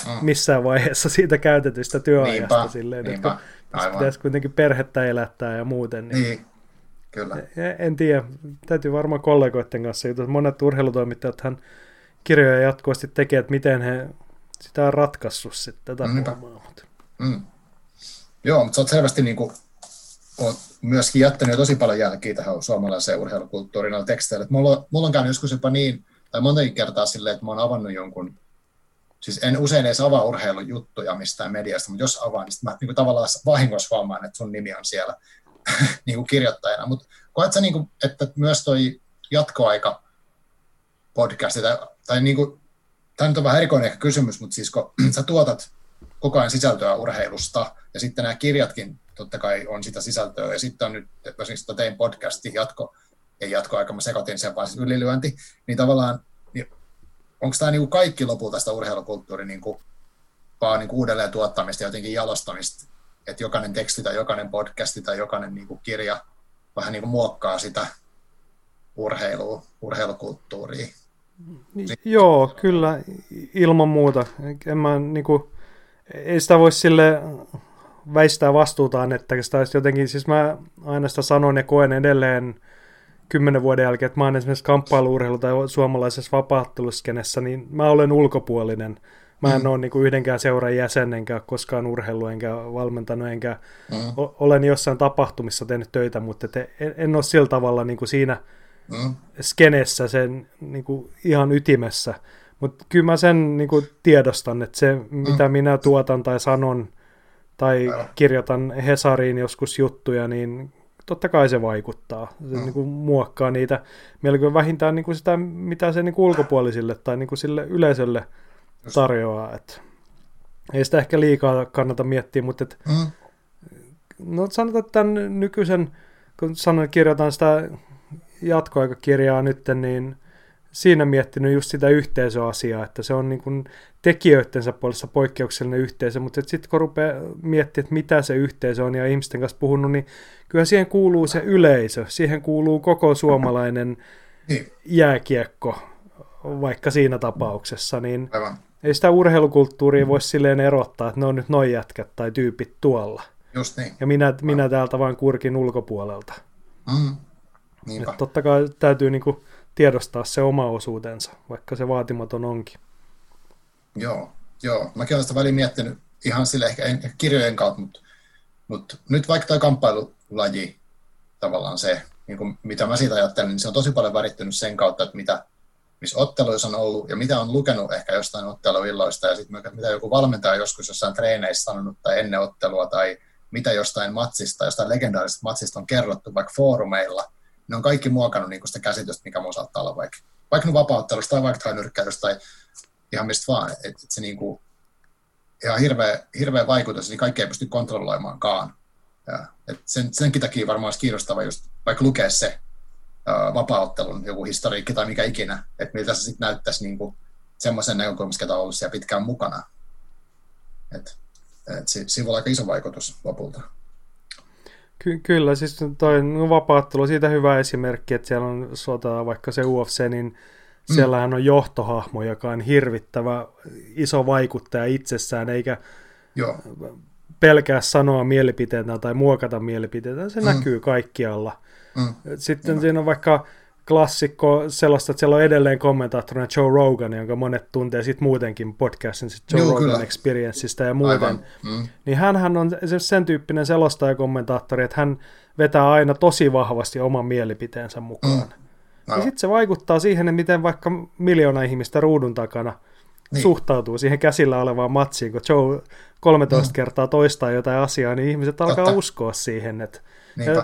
B: mm. missään vaiheessa siitä käytetystä työajasta. Niinpä, silleen, niinpä. Että pitäisi kuitenkin perhettä elättää ja muuten.
A: Niin, niin Kyllä.
B: En tiedä, täytyy varmaan kollegoiden kanssa jutut. Monet urheilutoimittajat hän kirjoja jatkuvasti tekee, että miten he sitä on ratkaissut sitten tätä mm, Mutta.
A: Mm. Joo, mutta sä oot selvästi niin kuin, oot myöskin jättänyt tosi paljon jälkiä tähän suomalaiseen urheilukulttuuriin näillä teksteillä. Mulla, mulla on käynyt joskus jopa niin, tai montakin kertaa silleen, että mä oon avannut jonkun, siis en usein edes avaa urheilujuttuja mistään mediasta, mutta jos avaan, niin mä niin kuin tavallaan vahingossa huomaan, että sun nimi on siellä niin kuin kirjoittajana, mutta koet sä, niin kuin, että myös toi jatkoaika podcasti, tai, tai niin kuin, tämä nyt on vähän erikoinen ehkä kysymys, mutta siis kun sä tuotat koko ajan sisältöä urheilusta, ja sitten nämä kirjatkin totta kai on sitä sisältöä, ja sitten on nyt, siis tein podcasti jatko, ei jatkoaika, mä sekoitin sen vaan siis ylilyönti, niin tavallaan, onko tämä niin kuin kaikki lopulta sitä urheilukulttuuri niin kuin, vaan niin kuin uudelleen tuottamista ja jotenkin jalostamista että jokainen teksti tai jokainen podcasti tai jokainen niin kuin kirja vähän niin kuin muokkaa sitä urheilua, urheilukulttuuria.
B: Joo, kyllä, ilman muuta. En mä, niin kuin, ei sitä voi sille väistää vastuutaan, että sitä olisi jotenkin, siis mä aina sitä sanon ja koen edelleen kymmenen vuoden jälkeen, että mä oon esimerkiksi kamppailuurheilu tai suomalaisessa vapaatteluskenessä, niin mä olen ulkopuolinen. Mä en mm. ole niin kuin yhdenkään seuran jäsen, enkä koskaan urheilu, enkä valmentanut, enkä mm. olen jossain tapahtumissa tehnyt töitä, mutta en, en ole sillä tavalla niin kuin siinä mm. skenessä sen niin kuin ihan ytimessä. Mutta kyllä mä sen niin kuin tiedostan, että se mitä mm. minä tuotan tai sanon tai mm. kirjoitan Hesariin joskus juttuja, niin totta kai se vaikuttaa. Se mm. niin kuin muokkaa niitä melkein vähintään niin kuin sitä, mitä se niin kuin ulkopuolisille tai niin kuin sille yleisölle – tarjoaa. Että ei sitä ehkä liikaa kannata miettiä, mutta et, mm. no sanotaan, että tämän nykyisen, kun sanoin, kirjoitan sitä jatkoaikakirjaa nyt, niin siinä miettinyt just sitä yhteisöasiaa, että se on niin kuin tekijöidensä puolesta poikkeuksellinen yhteisö, mutta sitten kun rupeaa miettimään, että mitä se yhteisö on ja ihmisten kanssa puhunut, niin kyllä siihen kuuluu se yleisö, siihen kuuluu koko suomalainen niin. jääkiekko, vaikka siinä tapauksessa, niin Aivan ei sitä urheilukulttuuria voi silleen erottaa, että ne on nyt noin jätkät tai tyypit tuolla.
A: Just niin.
B: Ja minä, minä täältä vain kurkin ulkopuolelta. Mm. Että totta kai täytyy niinku tiedostaa se oma osuutensa, vaikka se vaatimaton onkin.
A: Joo, joo. Mäkin olen sitä väliin miettinyt ihan sille ehkä, ehkä kirjojen kautta, mutta, mutta nyt vaikka tuo kamppailulaji, tavallaan se, niin kuin mitä mä siitä ajattelen, niin se on tosi paljon värittynyt sen kautta, että mitä missä otteluissa on ollut ja mitä on lukenut ehkä jostain otteluilloista ja sitten mitä joku valmentaja joskus jossain treeneissä sanonut tai ennen ottelua tai mitä jostain matsista, jostain legendaarisesta matsista on kerrottu vaikka foorumeilla, ne on kaikki muokannut niin sitä käsitystä, mikä mun saattaa olla vaikka, vaikka nyt vapauttelusta tai vaikka nyrkkäilystä tai ihan mistä vaan, että et se niin kuin, ihan hirveä, hirveä vaikutus, niin kaikki ei pysty kontrolloimaankaan. Ja, et sen, senkin takia varmaan olisi kiinnostava just vaikka lukea se vapauttelun joku historiikki tai mikä ikinä, että miltä se sitten näyttäisi niin kuin semmoisen näkökulmasta, ketä on ollut siellä pitkään mukana. Et, et si, siinä voi olla aika iso vaikutus lopulta.
B: Ky- kyllä, siis toi vapaattelu on siitä hyvä esimerkki, että siellä on sota, vaikka se UFC, niin mm. siellähän on johtohahmo, joka on hirvittävä iso vaikuttaja itsessään, eikä Joo. pelkää sanoa mielipiteitä tai muokata mielipiteitä, se mm. näkyy kaikkialla. Mm. Sitten mm. siinä on vaikka klassikko sellaista, että siellä on edelleen kommentaattorina Joe Rogan, jonka monet tuntee sitten muutenkin podcastin sit Joe Joo, Rogan kyllä. Experienceista ja muuten. Mm. Niin hän on sen tyyppinen selostaja kommentaattori, että hän vetää aina tosi vahvasti oman mielipiteensä mukaan. Mm. Ja sitten se vaikuttaa siihen, että miten vaikka miljoona ihmistä ruudun takana niin. suhtautuu siihen käsillä olevaan matsiin, kun Joe 13 mm. kertaa toistaa jotain asiaa, niin ihmiset alkaa Totta. uskoa siihen, että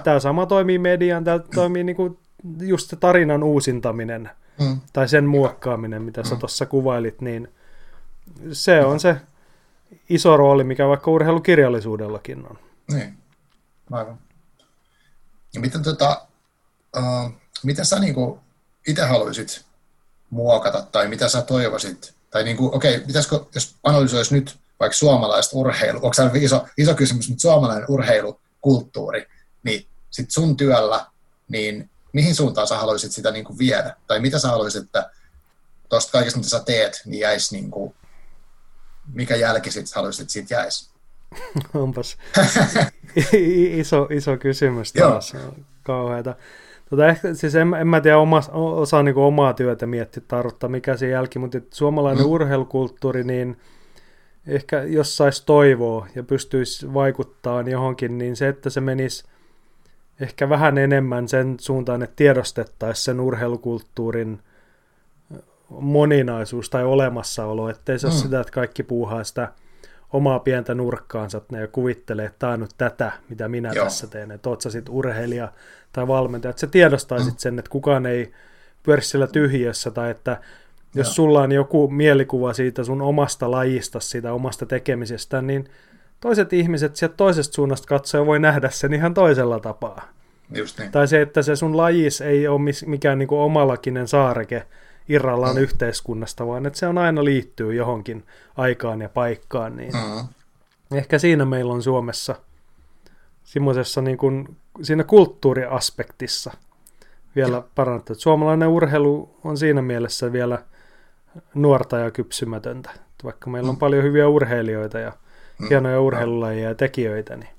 B: tämä sama toimii median, tämä toimii niin kuin just se tarinan uusintaminen mm. tai sen muokkaaminen, mitä mm. sä tuossa kuvailit, niin se on se iso rooli, mikä vaikka urheilukirjallisuudellakin on.
A: Niin, aivan. Ja miten, tota, uh, mitä sä niinku itse haluaisit muokata tai mitä sä toivoisit? Tai niinku, okei, okay, pitäisikö, jos analysoisi nyt vaikka suomalaista urheilu, onko se iso, iso kysymys, mutta suomalainen urheilukulttuuri, niin sit sun työllä, niin mihin suuntaan sä haluaisit sitä niin kuin viedä? Tai mitä sä haluaisit, että tuosta kaikesta, mitä sä teet, niin jäisi niin kuin, mikä jälki sit haluaisit, että siitä jäisi?
B: Onpas iso, iso kysymys taas. Kauheata. Tota, ehkä, siis en, en mä tiedä oma, osaa niin omaa työtä miettiä tarvittaa, mikä se jälki, mutta suomalainen mm. urheilukulttuuri, niin ehkä jos saisi toivoa ja pystyisi vaikuttaa johonkin, niin se, että se menisi – ehkä vähän enemmän sen suuntaan, että tiedostettaisiin sen urheilukulttuurin moninaisuus tai olemassaolo, ettei se mm. ole sitä, että kaikki puuhaa sitä omaa pientä nurkkaansa ja kuvittelee, että tämä on nyt tätä, mitä minä Joo. tässä teen, että oot sä sitten urheilija tai valmentaja, että sä tiedostaisit mm. sen, että kukaan ei pyöri siellä tyhjössä tai että jos Joo. sulla on joku mielikuva siitä sun omasta lajista, siitä omasta tekemisestä, niin toiset ihmiset sieltä toisesta suunnasta katsoen voi nähdä sen ihan toisella tapaa.
A: Just niin.
B: Tai se, että se sun lajis ei ole mikään niin kuin omalakinen saareke irrallaan mm. yhteiskunnasta, vaan että se on aina liittyy johonkin aikaan ja paikkaan. Niin mm. Ehkä siinä meillä on Suomessa semmoisessa niin kuin, siinä kulttuuriaspektissa vielä parannettu. Suomalainen urheilu on siinä mielessä vielä nuorta ja kypsymätöntä. Vaikka meillä on mm. paljon hyviä urheilijoita ja. Hienoja urheilulajia ja tekijöitä, niin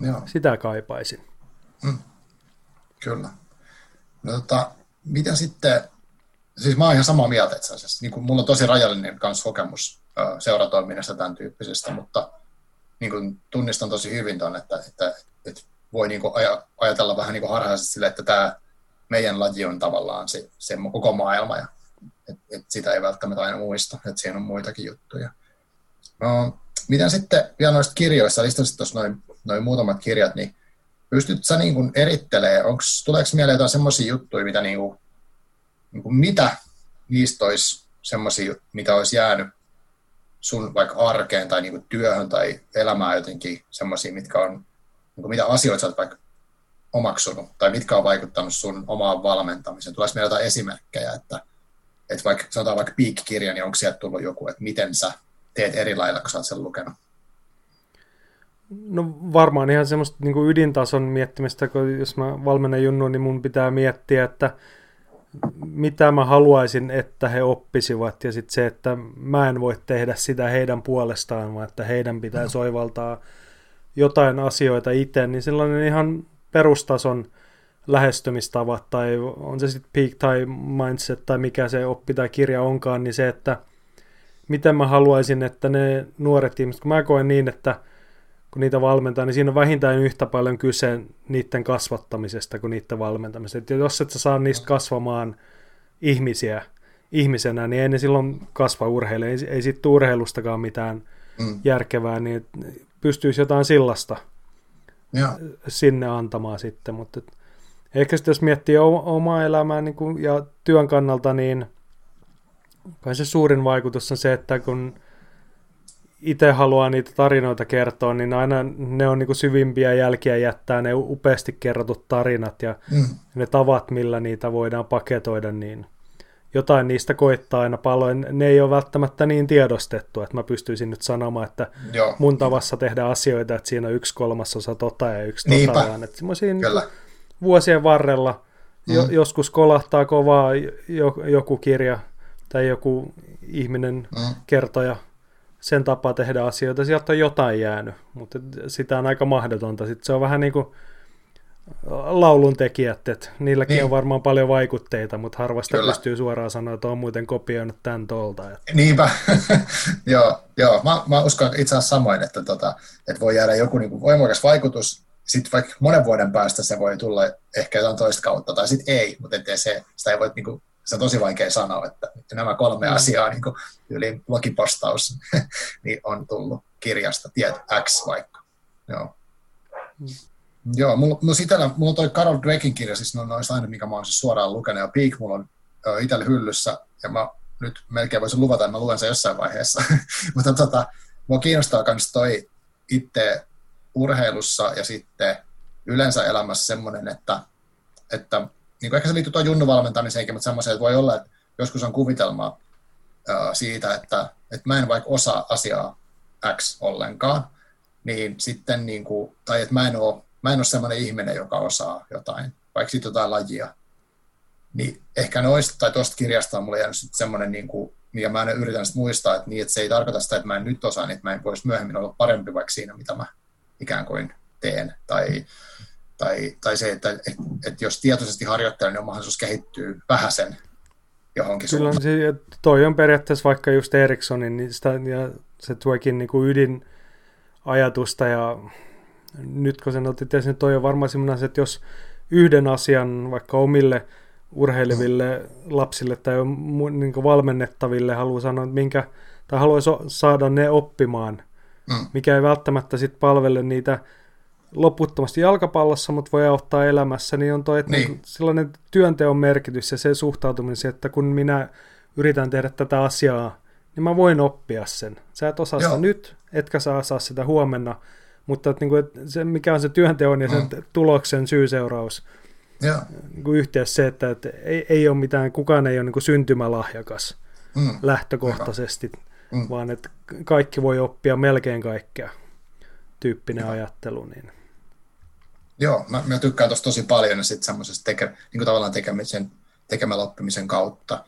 B: Joo. sitä kaipaisin. Mm.
A: Kyllä. No, tota, mitä sitten, siis mä oon ihan samaa mieltä itse asiassa. Niin kuin, mulla on tosi rajallinen kans kokemus ö, seuratoiminnasta tämän tyyppisestä, mutta niin kuin, tunnistan tosi hyvin ton, että, että, että voi niin kuin, ajatella vähän niin harhaisesti sille, että tämä meidän laji on tavallaan se, se koko maailma ja et, et sitä ei välttämättä aina muista, että siinä on muitakin juttuja. No, miten sitten vielä noista kirjoista, listasit tuossa noin, noin muutamat kirjat, niin pystyt sä niin erittelemään, onks, tuleeko mieleen jotain semmoisia juttuja, mitä, niin kuin, niin kuin mitä niistä olisi semmoisia, mitä olisi jäänyt sun vaikka arkeen tai niin kuin työhön tai elämään jotenkin semmoisia, mitkä on, niin kuin mitä asioita sä oot vaikka omaksunut tai mitkä on vaikuttanut sun omaan valmentamiseen. Tuleeko meillä jotain esimerkkejä, että, että vaikka sanotaan vaikka piikkikirja, niin onko sieltä tullut joku, että miten sä teet eri lailla, kun sä oot sen lukenut?
B: No varmaan ihan semmoista niin kuin ydintason miettimistä, kun jos mä valmennan junnu, niin mun pitää miettiä, että mitä mä haluaisin, että he oppisivat, ja sitten se, että mä en voi tehdä sitä heidän puolestaan, vaan että heidän pitää soivaltaa jotain asioita itse, niin sellainen ihan perustason lähestymistavat, tai on se sitten peak tai mindset, tai mikä se oppi tai kirja onkaan, niin se, että – miten mä haluaisin, että ne nuoret ihmiset, kun mä koen niin, että kun niitä valmentaa, niin siinä on vähintään yhtä paljon kyse niiden kasvattamisesta kuin niiden valmentamisesta. Et jos et sä saa niistä kasvamaan ihmisiä ihmisenä, niin ei ne silloin kasva urheille. Ei, ei sitten urheilustakaan mitään mm. järkevää. Niin pystyisi jotain sillasta
A: Joo.
B: sinne antamaan sitten, mutta et, ehkä sitten jos miettii omaa elämää niin kuin, ja työn kannalta, niin kai se suurin vaikutus on se, että kun itse haluaa niitä tarinoita kertoa, niin aina ne on niin syvimpiä jälkiä jättää ne upeasti kerrotut tarinat ja mm. ne tavat, millä niitä voidaan paketoida, niin jotain niistä koittaa aina paljon. Ne ei ole välttämättä niin tiedostettu, että mä pystyisin nyt sanomaan, että Joo. mun tavassa tehdä asioita, että siinä on yksi kolmasosa tota ja yksi tota, vaan että Kyllä. vuosien varrella mm. jo, joskus kolahtaa kovaa joku kirja tai joku ihminen mm. kertoja sen tapa tehdä asioita, sieltä on jotain jäänyt, mutta sitä on aika mahdotonta. Sitten se on vähän niin kuin laulun tekijät, että niilläkin niin. on varmaan paljon vaikutteita, mutta harvasta Kyllä. pystyy suoraan sanoa, että on muuten kopioinut tämän tuolta. Että...
A: Niinpä, joo, joo. Mä, mä uskon itse asiassa samoin, että, tota, että voi jäädä joku niin kuin voimakas vaikutus, sitten vaikka monen vuoden päästä se voi tulla ehkä jotain toista kautta, tai sitten ei, mutta ettei se, sitä ei voi niin kuin, se on tosi vaikea sanoa, että, nämä kolme mm. asiaa, niin kuin yli blogipostaus, niin on tullut kirjasta, tiet X vaikka. Joo. Mm. Joo, mulla, mulla, itellä, mulla on toi Carol Dweckin kirja, siis no, noista aina, mikä mä oon siis suoraan lukenut, ja Peak mulla on itsellä hyllyssä, ja mä nyt melkein voisin luvata, että mä luen sen jossain vaiheessa. Mutta tota, mua kiinnostaa myös toi itse urheilussa ja sitten yleensä elämässä semmoinen, että, että niin kuin ehkä se liittyy tuon junnu mutta semmoiseen, että voi olla, että joskus on kuvitelma uh, siitä, että, että mä en vaikka osaa asiaa X ollenkaan, niin sitten, niin kuin, tai että mä en ole mä en ole sellainen ihminen, joka osaa jotain, vaikka sitten jotain lajia. Niin ehkä olisi, tai tuosta kirjasta on mulle jäänyt semmoinen, niin kuin, ja mä yritän sitten muistaa, että, niin, että se ei tarkoita sitä, että mä en nyt osaa, niin että mä en voisi myöhemmin olla parempi vaikka siinä, mitä mä ikään kuin teen. Tai, tai, tai se, että, että, että jos tietoisesti harjoittelen, niin on mahdollisuus kehittyä vähäsen johonkin
B: Kyllä se, toi on periaatteessa vaikka just Ericssonin, niin sitä, ja se tuokin niin kuin ydinajatusta ja nyt kun sen otit esiin, toi on varmaan semmoinen asia, että jos yhden asian vaikka omille urheileville lapsille tai niin valmennettaville haluaa sanoa, että minkä, tai haluaisi saada ne oppimaan, mm. mikä ei välttämättä sit palvele niitä loputtomasti jalkapallossa, mutta voi auttaa elämässä, niin on toi, että niin. Niin sellainen työnteon merkitys ja se suhtautuminen, että kun minä yritän tehdä tätä asiaa, niin mä voin oppia sen. Sä et osaa Joo. sitä nyt, etkä saa, saa sitä huomenna, mutta että, niin kuin, että se, mikä on se työnteon ja sen mm. tuloksen syy-seuraus niin yhteys se, että, että ei, ei ole mitään, kukaan ei ole niin kuin syntymälahjakas mm. lähtökohtaisesti, mm. vaan että kaikki voi oppia melkein kaikkea tyyppinen Hyvä. ajattelu. Niin.
A: Joo, mä, mä tykkään tuosta tosi paljon ja sitten semmoisesta teke, niin kuin tavallaan tekemisen, tekemällä oppimisen kautta.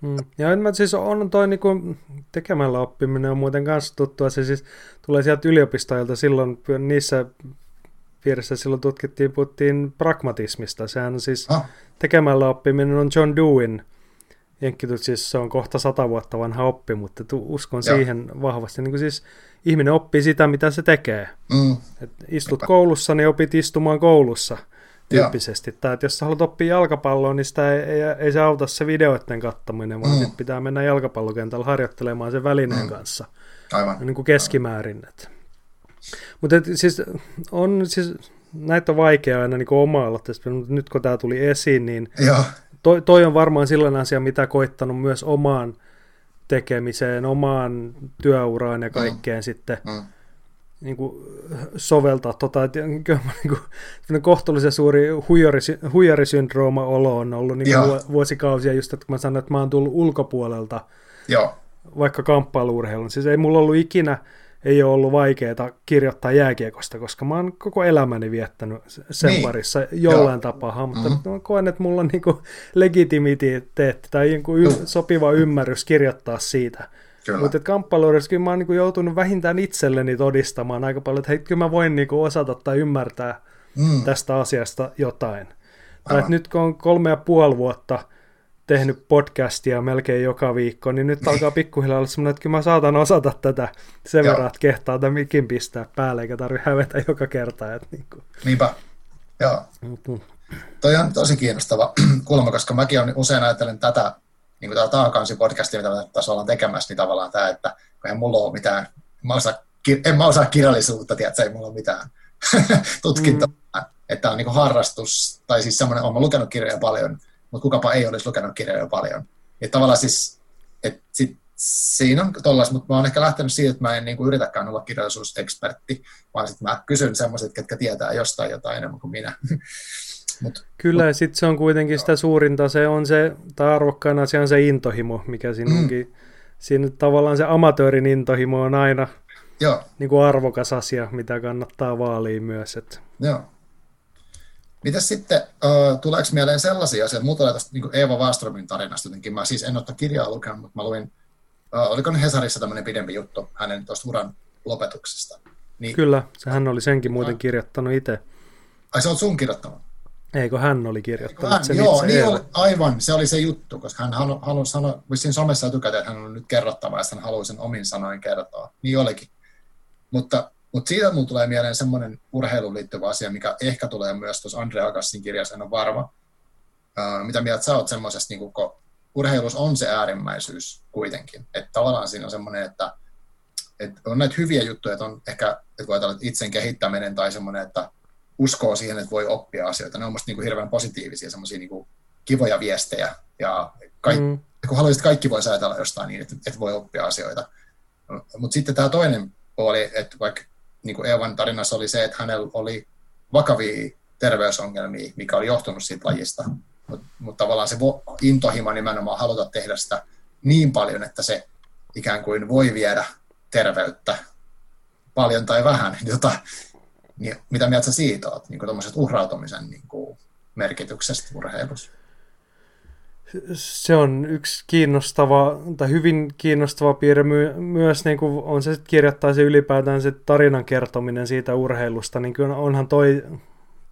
B: Mm. Ja mä siis on toi niinku, tekemällä oppiminen on muuten kanssa tuttua. Se siis tulee sieltä yliopistoilta silloin niissä piirissä silloin tutkittiin, puhuttiin pragmatismista. Sehän siis ah. tekemällä oppiminen on John Dewin jenkkitut, siis se on kohta sata vuotta vanha oppi, mutta uskon Joo. siihen vahvasti. Niin kuin siis ihminen oppii sitä, mitä se tekee. Mm. Et istut koulussa, niin opit istumaan koulussa tyyppisesti. Tai että jos sä haluat oppia jalkapalloa, niin sitä ei, ei, ei se auta se videoiden kattaminen, vaan mm. pitää mennä jalkapallokentällä harjoittelemaan sen välineen mm. kanssa.
A: Aivan.
B: Niin kuin keskimäärin. Mutta siis on siis, näitä on vaikea aina niin oma mutta nyt kun tämä tuli esiin, niin toi, toi on varmaan sellainen asia, mitä koittanut myös omaan tekemiseen, omaan työuraan ja mm. kaikkeen mm. sitten mm niin kuin soveltaa tota, että kyllä niin kuin, kohtuullisen suuri huijari, huijarisyndrooma olo on ollut niin kuin vuosikausia just, että kun mä sanoin, että mä oon tullut ulkopuolelta
A: Joo.
B: vaikka kamppailuurheilun. Siis ei mulla ollut ikinä, ei ole ollut vaikeaa kirjoittaa jääkiekosta, koska mä oon koko elämäni viettänyt sen niin. parissa jollain Joo. tapaa, mutta mm-hmm. mä koen, että mulla on niin legitimiteetti tai niin y- sopiva ymmärrys kirjoittaa siitä. Mutta kamppailuudessa kyllä mä oon niinku joutunut vähintään itselleni todistamaan aika paljon, että hei, kyllä mä voin niinku osata tai ymmärtää mm. tästä asiasta jotain. Tai että nyt kun on kolme ja puoli vuotta tehnyt podcastia melkein joka viikko, niin nyt alkaa pikkuhiljaa olla semmoinen, että kyllä mä saatan osata tätä sen Joo. verran, että kehtaa tämän mikin pistää päälle, eikä tarvitse hävetä joka kerta. Että niin kuin.
A: Niinpä, joo. Mm-hmm. Toi on tosi kiinnostava kulma, koska mäkin on usein ajattelen tätä niin kuin tämä taakansi podcasti, mitä me tässä ollaan tekemässä, niin tavallaan tämä, että eihän mulla ole mitään, mä osaa en mä osaa kirjallisuutta, tiedätkö, ei mulla ole mitään tutkintoa, mm. että on niin harrastus, tai siis semmoinen, olen lukenut kirjoja paljon, mutta kukapa ei olisi lukenut kirjoja paljon. Että tavallaan siis, että sit, siinä on tollas, mutta mä oon ehkä lähtenyt siitä, että mä en niin kuin yritäkään olla kirjallisuusekspertti, vaan sitten mä kysyn semmoiset, ketkä tietää jostain jotain enemmän kuin minä.
B: Mut, Kyllä, mut, ja sitten se on kuitenkin joo. sitä suurinta, se on se, tai arvokkaana asia on se intohimo, mikä siinä mm. onkin. Siinä tavallaan se amatöörin intohimo on aina joo. Niin kuin arvokas asia, mitä kannattaa vaalia myös. Että.
A: Joo. Mitäs sitten, uh, tuleeko mieleen sellaisia asioita, muuta tästä niin Eeva Wastromin tarinasta jotenkin, mä siis en ottaa kirjaa lukenut, mutta mä luin, uh, oliko ne Hesarissa tämmöinen pidempi juttu hänen tuosta uran lopetuksesta.
B: Niin, Kyllä, se hän oli senkin muuten uh, kirjoittanut itse.
A: Ai se on sun kirjoittanut?
B: Eikö hän oli kirjoittanut hän,
A: sen Joo, niin oli, aivan, se oli se juttu, koska hän halusi sanoa, siinä somessa etukäteen, että hän on nyt kerrottava, ja hän haluaa sen omin sanoin kertoa. Niin olikin. Mutta, mutta siitä mulle tulee mieleen semmoinen urheiluun liittyvä asia, mikä ehkä tulee myös tuossa Andre Agassin kirjassa, en ole varma. Uh, mitä mieltä sä oot semmoisesta, niin kun urheilus on se äärimmäisyys kuitenkin. Että tavallaan siinä on semmoinen, että, että on näitä hyviä juttuja, että on ehkä, että voi ajatella, itsen kehittäminen tai semmoinen, että uskoo siihen, että voi oppia asioita. Ne on musta niin kuin hirveän positiivisia, semmoisia niin kivoja viestejä. Ja kaik- mm. kun haluaisit, kaikki voi ajatella jostain niin, että, että voi oppia asioita. Mutta sitten tämä toinen puoli, että vaikka niin kuin Eevan tarinassa oli se, että hänellä oli vakavia terveysongelmia, mikä oli johtunut siitä lajista. Mutta mut tavallaan se intohimo nimenomaan haluta tehdä sitä niin paljon, että se ikään kuin voi viedä terveyttä paljon tai vähän, jota, niin mitä mieltä sä siitä olet, niin uhrautumisen niin kuin merkityksestä urheilussa?
B: Se on yksi kiinnostava, tai hyvin kiinnostava piirre my- myös, niin kuin on se sitten kirjoittaa se ylipäätään se tarinan kertominen siitä urheilusta, niin kyllä onhan toi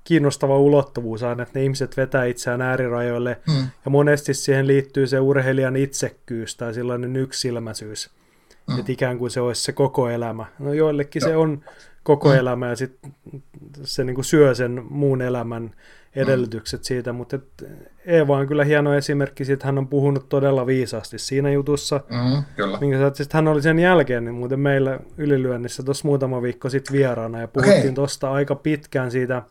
B: kiinnostava ulottuvuus aina, että ne ihmiset vetää itseään äärirajoille, hmm. ja monesti siihen liittyy se urheilijan itsekkyys tai sellainen yksilmäisyys, hmm. että ikään kuin se olisi se koko elämä. No joillekin Joo. se on koko mm. elämä ja sitten se niin kuin syö sen muun elämän edellytykset mm. siitä, mutta et Eeva on kyllä hieno esimerkki siitä, hän on puhunut todella viisaasti siinä jutussa,
A: mm, kyllä.
B: minkä sä, hän oli sen jälkeen niin muuten meillä ylilyönnissä tuossa muutama viikko sitten vieraana ja puhuttiin okay. tuosta aika pitkään siitä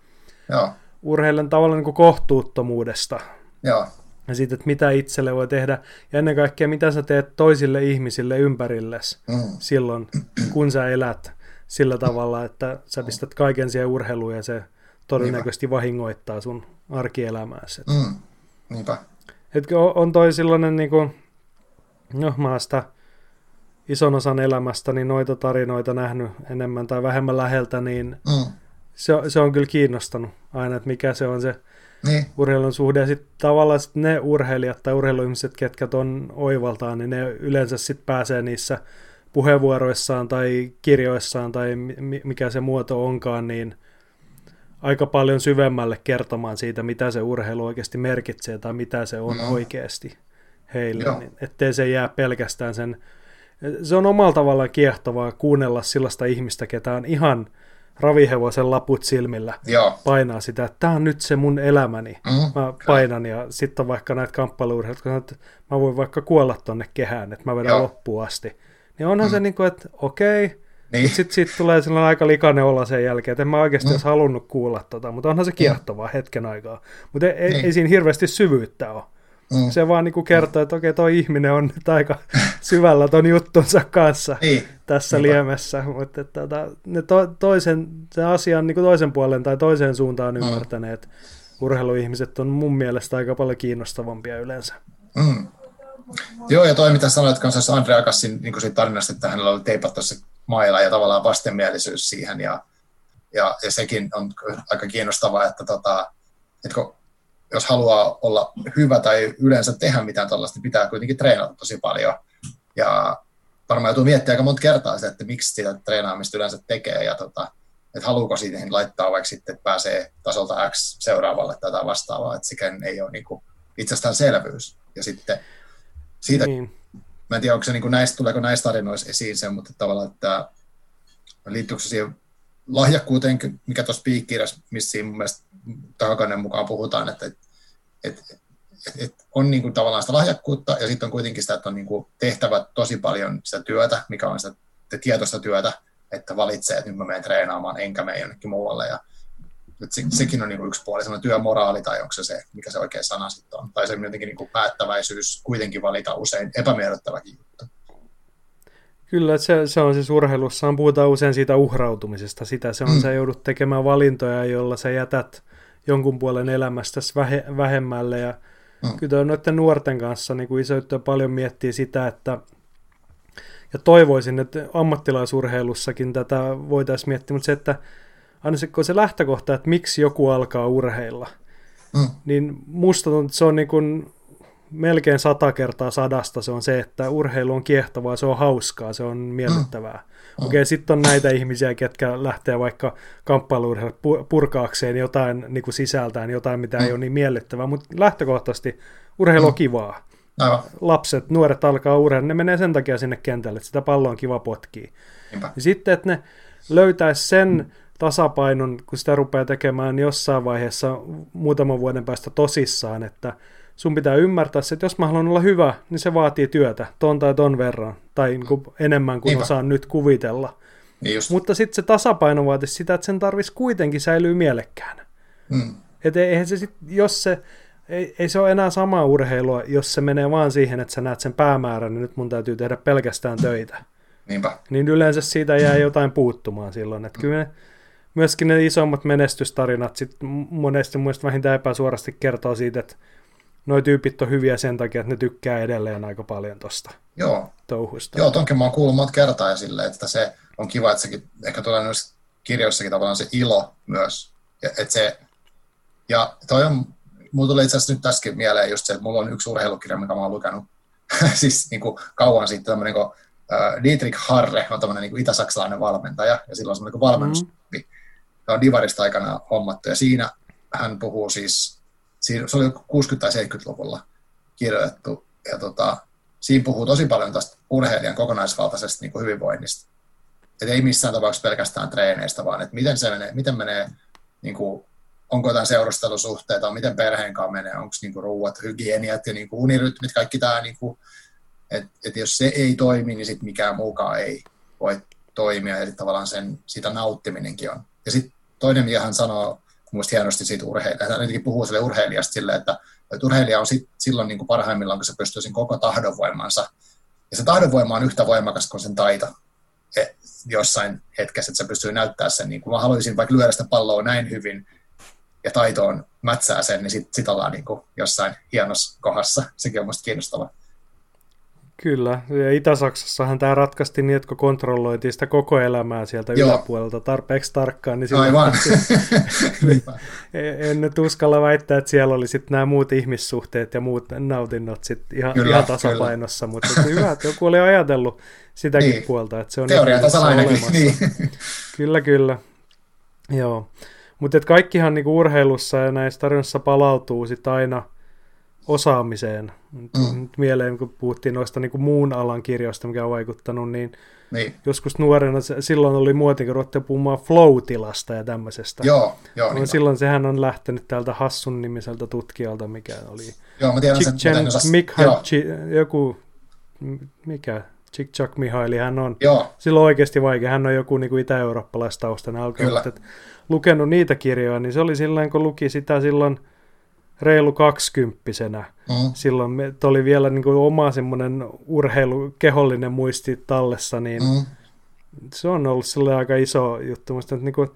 B: Joo. urheilijan tavallaan niin kuin kohtuuttomuudesta.
A: Joo.
B: Ja siitä, että mitä itselle voi tehdä, ja ennen kaikkea mitä sä teet toisille ihmisille ympärilles mm. silloin, kun sä elät sillä tavalla, että sä pistät kaiken siihen urheiluun ja se todennäköisesti Niinpä. vahingoittaa sun arkielämääsi.
A: Mm. Niinpä.
B: Etkö on toi sellainen, niin kuin, no mä sitä ison osan elämästä niin noita tarinoita nähnyt enemmän tai vähemmän läheltä, niin mm. se, se on kyllä kiinnostanut aina, että mikä se on se niin. urheilun suhde. Ja sitten tavallaan sit ne urheilijat tai urheiluihmiset, ketkä ton oivaltaa, niin ne yleensä sitten pääsee niissä puheenvuoroissaan tai kirjoissaan tai mikä se muoto onkaan, niin aika paljon syvemmälle kertomaan siitä, mitä se urheilu oikeasti merkitsee tai mitä se on no. oikeasti heille, niin ettei se jää pelkästään sen, se on omalla tavallaan kiehtovaa kuunnella sellaista ihmistä, ketä on ihan ravihevosen laput silmillä
A: Joo.
B: painaa sitä, että tämä on nyt se mun elämäni. Mm, mä painan ja sitten on vaikka näitä kamppailuurheilijoita, että mä voin vaikka kuolla tonne kehään, että mä vedän Joo. loppuun asti. Niin onhan mm. se niin kuin, että okei, niin. sitten sit tulee sellainen aika likainen olla sen jälkeen, että en mä oikeasti mm. olisi halunnut kuulla tota, mutta onhan se mm. kiehtovaa mm. hetken aikaa. Mutta ei, niin. ei siinä hirveästi syvyyttä ole. Mm. Se vaan niin kuin kertoo, että okei, toi ihminen on nyt aika syvällä ton juttunsa kanssa niin. tässä Niinpä. liemessä, mutta että, tota, ne to, toisen, se asian niin kuin toisen puolen tai toiseen suuntaan mm. ymmärtäneet urheiluihmiset on mun mielestä aika paljon kiinnostavampia yleensä.
A: Mm. Joo, ja toi mitä sanoit kanssa Andre Agassin niin siitä tarinasta, että hänellä oli teipattu se maila ja tavallaan vastenmielisyys siihen, ja, ja, ja sekin on aika kiinnostavaa, että, tota, että kun, jos haluaa olla hyvä tai yleensä tehdä mitään tällaista, niin pitää kuitenkin treenata tosi paljon, ja varmaan joutuu miettimään aika monta kertaa se, että miksi sitä treenaamista yleensä tekee, ja tota, että haluuko siihen laittaa vaikka sitten, että pääsee tasolta X seuraavalle tai vastaavaa, että sekään ei ole niin kuin itsestäänselvyys. Ja sitten siitä, niin. mä en tiedä, onko se, niin kuin näistä, tuleeko näistä tarinoissa esiin se, mutta tavallaan, että liittyykö se siihen lahjakkuuteen, mikä tuossa piikkirjassa, missä siinä mun mielestä Takanen mukaan puhutaan, että, että, että, että on niin kuin tavallaan sitä lahjakkuutta ja sitten on kuitenkin sitä, että on niin kuin tehtävä tosi paljon sitä työtä, mikä on sitä tietoista työtä, että valitsee, että nyt mä menen treenaamaan, enkä mene jonnekin muualle. Ja, että se, sekin on niin kuin yksi puoli, sellainen työmoraali, tai onko se se, mikä se oikea sana sitten on. Tai se jotenkin niin kuin päättäväisyys kuitenkin valita usein epämiellyttäväkin juttu.
B: Kyllä, se, se on siis urheilussaan, puhutaan usein siitä uhrautumisesta. Sitä se on, mm. sä joudut tekemään valintoja, jolla sä jätät jonkun puolen elämästä vähe, vähemmälle. Ja mm. kyllä noiden nuorten kanssa niin isoittua paljon miettii sitä, että ja toivoisin, että ammattilaisurheilussakin tätä voitaisiin miettiä, mutta se, että aina se, se lähtökohta, että miksi joku alkaa urheilla, mm. niin musta tuntuu, että se on niin kuin melkein sata kertaa sadasta se on se, että urheilu on kiehtovaa, se on hauskaa, se on miellyttävää. Mm. Okei, okay, sitten on näitä ihmisiä, ketkä lähtee vaikka kamppailuurheilu purkaakseen jotain niin kuin sisältään, jotain, mitä mm. ei ole niin miellyttävää, mutta lähtökohtaisesti urheilu on mm. kivaa. Aivan. Lapset, nuoret alkaa urheilla, ne menee sen takia sinne kentälle, että sitä palloa on kiva potkii. Ja sitten, että ne löytäisi sen tasapainon, kun sitä rupeaa tekemään jossain vaiheessa muutaman vuoden päästä tosissaan, että sun pitää ymmärtää se, että jos mä haluan olla hyvä, niin se vaatii työtä ton tai ton verran, tai niin kuin enemmän kuin Niinpä. osaan nyt kuvitella. Niin just. Mutta sitten se tasapaino vaatii sitä, että sen tarvitsisi kuitenkin säilyä mielekkäänä. Mm. Et eihän se sit, jos se, ei, ei se ole enää sama urheilua, jos se menee vaan siihen, että sä näet sen päämäärän, niin nyt mun täytyy tehdä pelkästään töitä.
A: Niinpä.
B: Niin yleensä siitä jää jotain puuttumaan silloin. Että kyllä ne, myöskin ne isommat menestystarinat sit monesti mun vähintään epäsuorasti kertoo siitä, että noi tyypit on hyviä sen takia, että ne tykkää edelleen aika paljon tosta
A: Joo.
B: touhusta.
A: Joo, tonkin mä oon kuullut monta kertaa ja silleen, että se on kiva, että sekin ehkä tulee noissa kirjoissakin tavallaan se ilo myös. Ja, että se, ja toi on, mulla tulee itse asiassa nyt tässäkin mieleen just se, että mulla on yksi urheilukirja, mikä mä oon lukenut siis niin kuin kauan sitten tämmöinen kuin uh, Dietrich Harre on tämmöinen niin itä-saksalainen valmentaja, ja sillä on semmoinen valmennus. Mm. Tämä on Divarista aikana hommattu, ja siinä hän puhuu siis se oli 60- tai 70-luvulla kirjoitettu, ja tota, siinä puhuu tosi paljon tästä urheilijan kokonaisvaltaisesta niin kuin hyvinvoinnista. Et ei missään tapauksessa pelkästään treeneistä, vaan että miten se menee, miten menee niin kuin, onko jotain seurustelusuhteita, miten perheen kanssa menee, onko niin kuin, ruuat, hygieniat ja niin kuin, unirytmit, kaikki tämä, niin kuin, että et jos se ei toimi, niin sitten mikään muukaan ei voi toimia, eli tavallaan sen, sitä nauttiminenkin on. Ja sitten toinen, mikä hän sanoo mielestäni hienosti siitä urheilijasta. Hän jotenkin puhuu sille urheilijasta silleen, että, että urheilija on sit, silloin niin kuin parhaimmillaan, kun se pystyy sen koko tahdonvoimansa. Ja se tahdonvoima on yhtä voimakas kuin sen taito e, jossain hetkessä, että se pystyy näyttää sen. Niin kuin mä haluaisin vaikka lyödä sitä palloa näin hyvin, ja taito on mätsää sen, niin sitten sit ollaan niin kuin jossain hienossa kohdassa. Sekin on minusta kiinnostavaa.
B: Kyllä, ja Itä-Saksassahan tämä ratkaisti niin, että kun kontrolloitiin sitä koko elämää sieltä Joo. yläpuolelta tarpeeksi tarkkaan, niin
A: Aivan.
B: en nyt uskalla väittää, että siellä oli sitten nämä muut ihmissuhteet ja muut nautinnot sit ihan, kyllä, ihan tasapainossa, kyllä. mutta hyvä, että joku oli ajatellut sitäkin niin. puolta, että se on
A: Teoria niin.
B: Kyllä, kyllä. Joo. Mutta kaikkihan niinku urheilussa ja näissä tarinoissa palautuu sitten aina – osaamiseen. Mm. Nyt mieleen, kun puhuttiin noista niin kuin muun alan kirjoista, mikä on vaikuttanut, niin, niin. joskus nuorena silloin oli muoti, kun ruvettiin puhumaan flow-tilasta ja tämmöisestä.
A: Joo, joo.
B: niin silloin sehän on lähtenyt täältä Hassun nimiseltä tutkijalta, mikä oli...
A: Joo, mä tiedän
B: sen. Chen, osas... Mikhail, Chi, joku, mikä, Chik Mihaili, hän on Joo. silloin oikeasti vaikea, hän on joku niin kuin itä-eurooppalaistaustainen alkaa, lukenut niitä kirjoja, niin se oli silloin, kun luki sitä silloin – reilu kaksikymppisenä. Mm. Silloin me, oli vielä niin kuin oma semmoinen urheilu, kehollinen muisti tallessa, niin mm. se on ollut sille aika iso juttu. Musta, että niin kuin,